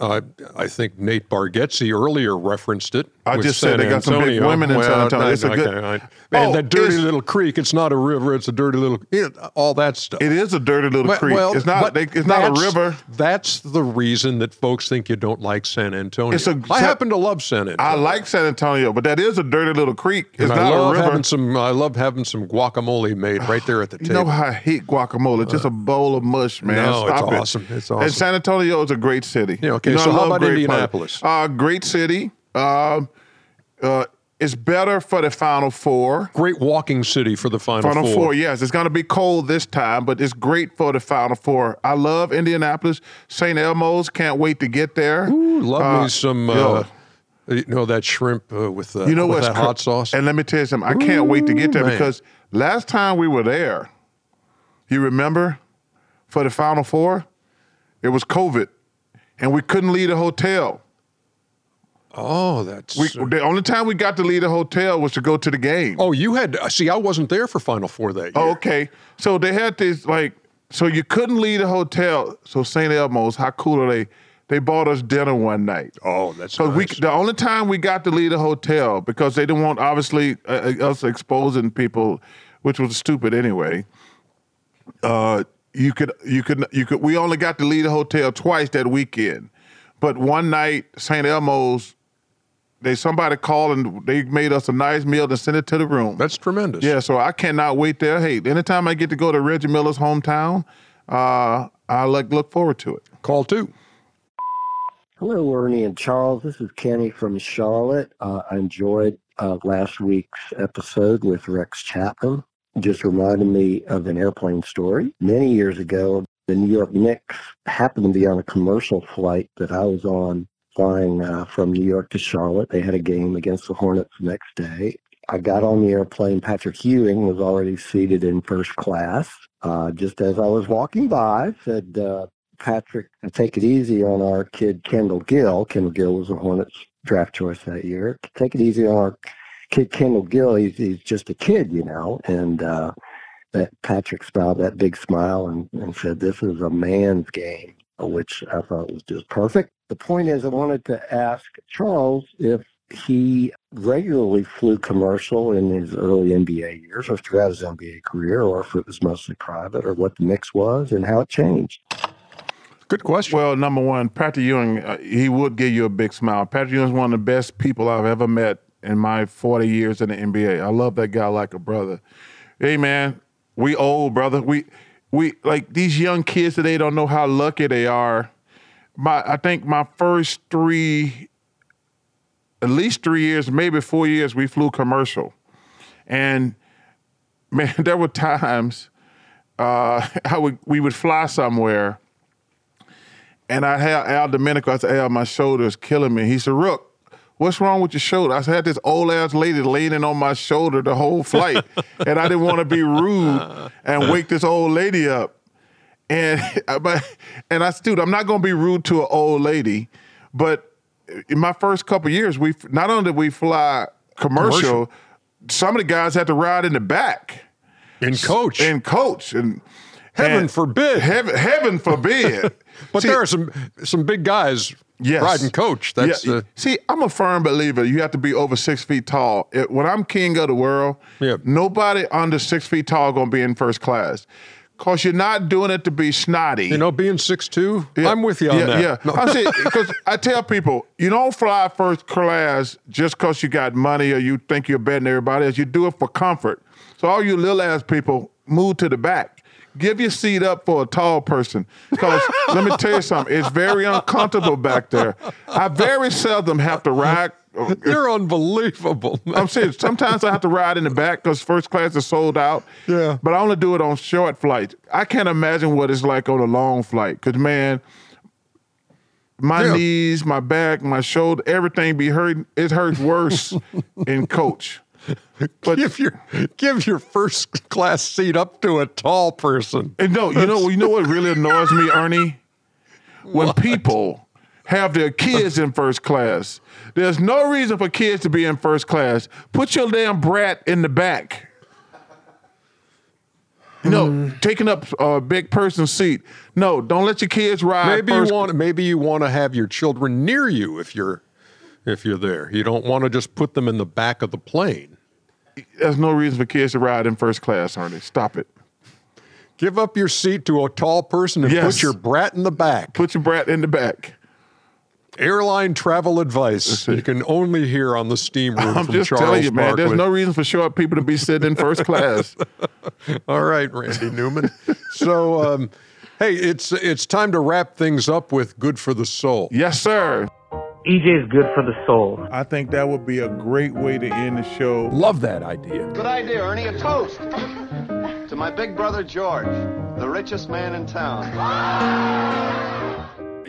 uh, I think Nate Bargatze earlier referenced it. I just said San they got some big women in San Antonio. It's a good- I- man, Oh, that dirty little creek. It's not a river. It's a dirty little. know, all that stuff. It is a dirty little Well- creek. well, it's not. They, it's not a river. That's the reason that folks think you don't like San Antonio. It's a- I happen to love San Antonio. I like San Antonio, but that is a dirty little creek. It's And I not a love river. having some. I love having some guacamole made right there at the table. You know how I hate guacamole. It's just a bowl of mush, man. no, it's Stop it. awesome. It's And. San Antonio is a great city. Yeah, okay, You know, so I how love about Indianapolis? Uh, great city. Um, uh, it's better for the Final Four. Great walking city for the Final, Final Four. Four. yes. It's going to be cold this time, but it's great for the Final Four. I love Indianapolis. St. Elmo's, can't wait to get there. Ooh, love Uh, me some. Uh, you know that shrimp uh, with uh, You know with that cr- hot sauce. And let me tell you something. I can't wait to get there man. because last time we were there, you remember, for the Final Four, it was COVID, and we couldn't leave the hotel. Oh, that's. We, the only time we got to leave the hotel was to go to the game. oh, you had. See, I wasn't there for Final Four that year. Oh, okay. So they had this like, so you couldn't leave the hotel. So St. Elmo's, how cool are they? They bought us dinner one night. Oh, that's So we the only time we got to leave the hotel because they didn't want obviously uh, uh, us exposing people, which was stupid anyway. Uh, you could you could you could we only got to leave the hotel twice that weekend, but one night St. Elmo's, they somebody called and they made us a nice meal and sent it to the room. That's tremendous. Yeah, so I cannot wait there. Hey, anytime I get to go to Reggie Miller's hometown, uh, I like look forward to it. Call two. Hello, Ernie and Charles. This is Kenny from Charlotte. Uh, I enjoyed uh, last week's episode with Rex Chapman. Just reminded me of an airplane story. Many years ago, the New York Knicks happened to be on a commercial flight that I was on flying uh, from New York to Charlotte. They had a game against the Hornets the next day. I got on the airplane. Patrick Ewing was already seated in first class. Uh, just as I was walking by, said, uh, Patrick, take it easy on our kid Kendall Gill. Kendall Gill was a Hornets draft choice that year. Take it easy on our kid Kendall Gill. He's, he's just a kid, you know. And uh, that Patrick smiled that big smile and, and said, "This is a man's game," which I thought was just perfect. The point is, I wanted to ask Charles if he regularly flew commercial in his early NBA years or throughout his NBA career, or if it was mostly private, or what the mix was and how it changed. Good question. Well, number one, Patrick Ewing, uh, he would give you a big smile. Patrick Ewing is one of the best people I've ever met in my 40 years in the NBA. I love that guy like a brother. Hey, man, we old, brother. We, we like these young kids today don't know how lucky they are. My, I think my first three, at least three years, maybe four years, we flew commercial, and [LAUGHS] man, there were times uh, [LAUGHS] I would we would fly somewhere and I had Al Domenico. I said, Al, my shoulder is killing me. He said, Rook, what's wrong with your shoulder? I had this old ass lady leaning on my shoulder the whole flight. and I didn't want to be rude and wake this old lady up. And [LAUGHS] but and I dude, I'm not gonna be rude to an old lady, but in my first couple years, we not only did we fly commercial, Commercial. some of the guys had to ride in the back in coach. and coach and Heaven and- forbid. heaven, heaven forbid. [LAUGHS] but See, there are some some big guys Yes. riding coach. That's yeah. uh, See, I'm a firm believer. You have to be over six feet tall. It- when I'm king of the world, nobody under six feet tall gonna be in first class, cause you're not doing it to be snotty. you know being six two. Yeah, I'm with you on yeah, that. Yeah, No. I'm saying [LAUGHS] because I tell people you don't fly first class just because you got money or you think you're better than everybody else. You do it for comfort. So all you little ass people move to the back. Give your seat up for a tall person. Because let me tell you something, it's very uncomfortable back there. I very seldom have to ride. Oh, [LAUGHS] You're unbelievable. man. I'm saying sometimes I have to ride in the back because first class is sold out. Yeah. But I only do it on short flights. I can't imagine what it's like on a long flight. Cause man, my Yeah. knees, my back, my shoulder, everything be hurting. It hurts worse [LAUGHS] in coach. But give your give your first class seat up to a tall person. and no, you know, you know what really annoys me, Ernie? When people have their kids in first class. There's no reason for kids to be in first class. Put your damn brat in the back. No, Hmm. taking up a big person seat. No, don't let your kids ride. Maybe you want maybe you want to have your children near you if you're if you're there. You don't want to just put them in the back of the plane. There's no reason for kids to ride in first class, Ernie. Stop it. Give up your seat to a tall person and Yes. put your brat in the back. Put your brat in the back. Airline travel advice you can only hear on the steam room I'm from just Charles telling you, man. There's no reason for short people to be sitting in first class. [LAUGHS] All right, Randy Newman. So, um, hey, it's it's time to wrap things up with "Good for the Soul." yes, sir. EJ is good for the soul. I think that would be a great way to end the show. Love that idea. Good idea, Ernie. A toast to my big brother George, the richest man in town.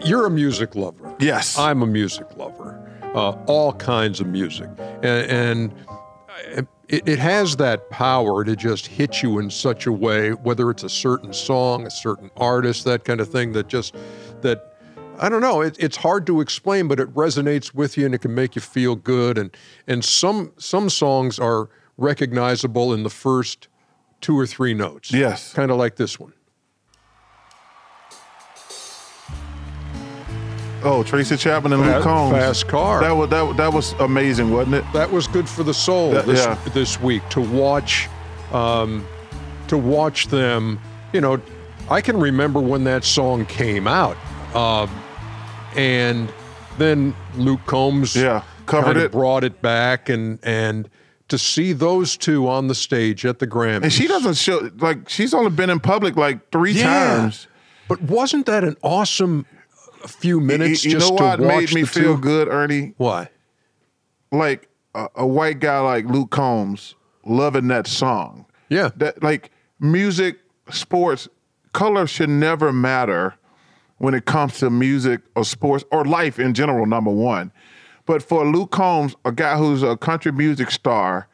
You're a music lover. Yes. I'm a music lover. Uh, all kinds of music, and, and it, it has that power to just hit you in such a way, whether it's a certain song, a certain artist, that kind of thing. That just that I don't know. It, it's hard to explain, but it resonates with you and it can make you feel good. And and some some songs are recognizable in the first two or three notes. Yes. kind of like this one. Oh, Tracy Chapman and Luke Combs. Fast Car. That was that, that was amazing, wasn't it? that was good for the soul That- this, yeah. this week to watch um, to watch them you know i can remember when that song came out um, and then luke combs Yeah, covered it. brought it back and and to see those two on the stage at the grammys And she doesn't show like she's only been in public like three Yeah. times. but wasn't that an awesome few minutes you just know to what watch made me feel two? good, Ernie? why Like a, a white guy like Luke Combs loving that song. yeah That like music, sports, color should never matter when it comes to music or sports or life in general. Number one, but for Luke Combs, a guy who's a country music star,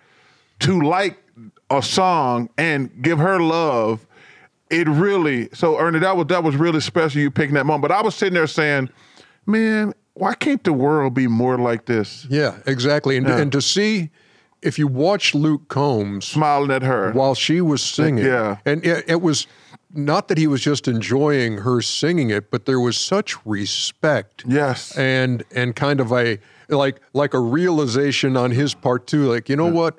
to like a song and give her love, it really. So Ernie, that was that was really special. You picking that moment, but I was sitting there saying, man. Why can't the world be more like this? yeah exactly and, Yeah. and to see if you watch luke combs Smiling at her. while she was singing. Yeah. And it, it was not that he was just enjoying her singing it, but there was such respect. Yes. And and kind of a like like a realization on his part too, like, you know what?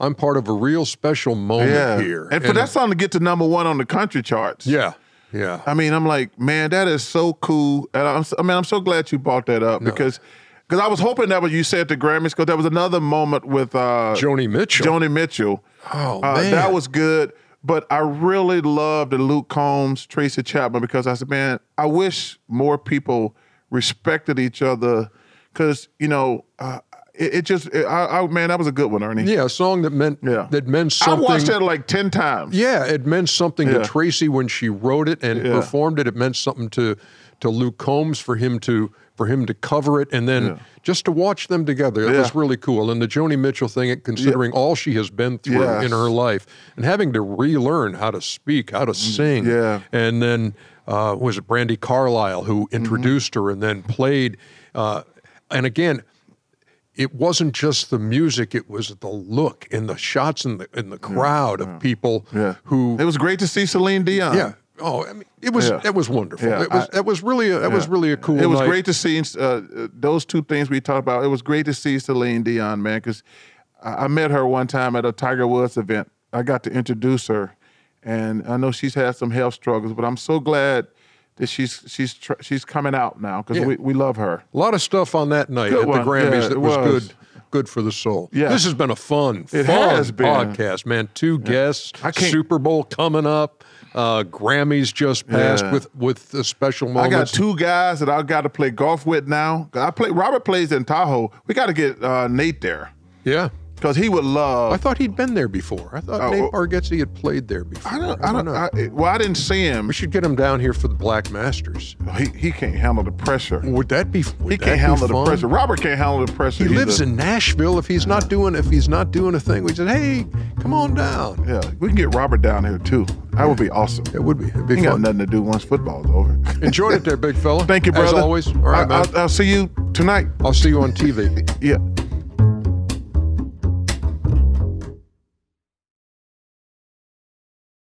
I'm part of a real special moment yeah. here. And for that song to get to number one on the country charts. Yeah. Yeah. I mean, I'm like, man, that is so cool. And I'm, I mean, I'm so glad you brought that up because because I was hoping that what you said the Grammys because there was another moment with uh, Joni Mitchell. Joni Mitchell. Oh, Uh, man. that was good. But I really loved the Luke Combs, Tracy Chapman because I said, man, I wish more people respected each other because you know uh, it, it just it, I, I, man, that was a good one, Ernie. yeah, a song that meant Yeah. that meant something. I watched that like ten times. Yeah, it meant something Yeah. to Tracy when she wrote it and Yeah. performed it. It meant something to to Luke Combs for him to for him to cover it, and then Yeah. just to watch them together. It was really cool. And the Joni Mitchell thing, considering all she has been through Yes. in her life, and having to relearn how to speak, how to sing, Mm, yeah. and then uh, was it Brandi Carlile who Mm-hmm. introduced her, and then played, uh, and again it wasn't just the music; it was the look and the shots in the in the crowd of people Yeah. who. It was great to see Celine Dion. yeah. Oh, I mean, it was Yeah. that was wonderful. Yeah, it was I- that was really a, that was really a cool. It was night. great to see uh, those two things we talked about. It was great to see Celine Dion, man, because I I met her one time at a Tiger Woods event. I got to introduce her, and I know she's had some health struggles, but I'm so glad she's she's tr- she's coming out now because Yeah. we, we love her. A lot of stuff on that night Good at the. Grammys Yeah, that was, was. good, good for the soul. Yeah. this has been a fun, It fun has been. podcast, man. Two guests, Super Bowl coming up, uh, Grammys just passed Yeah. with with the special moment. I got two guys that I got to play golf with now. I play. Robert plays in Tahoe. We got to get uh, Nate there Yeah, because he would love. I thought he'd been there before. I thought Oh, Nate oh. Bargatze had played there before. I don't. I don't. know. I, well, I didn't see him. we should get him down here for the Black Masters. He he can't handle the pressure. Would that be? Would He that can't handle the fun? pressure. Robert can't handle the pressure. He either. lives in Nashville. If he's not doing, if he's not doing a thing, we said, "Hey, come on down." Yeah, we can get Robert down here too. That would be awesome. It would be. It'd be He got nothing to do once football's over. [LAUGHS] Enjoyed it there, big fella. Thank you, brother. As always. All right, I, man. I'll, I'll see you tonight. I'll see you on TV. Yeah.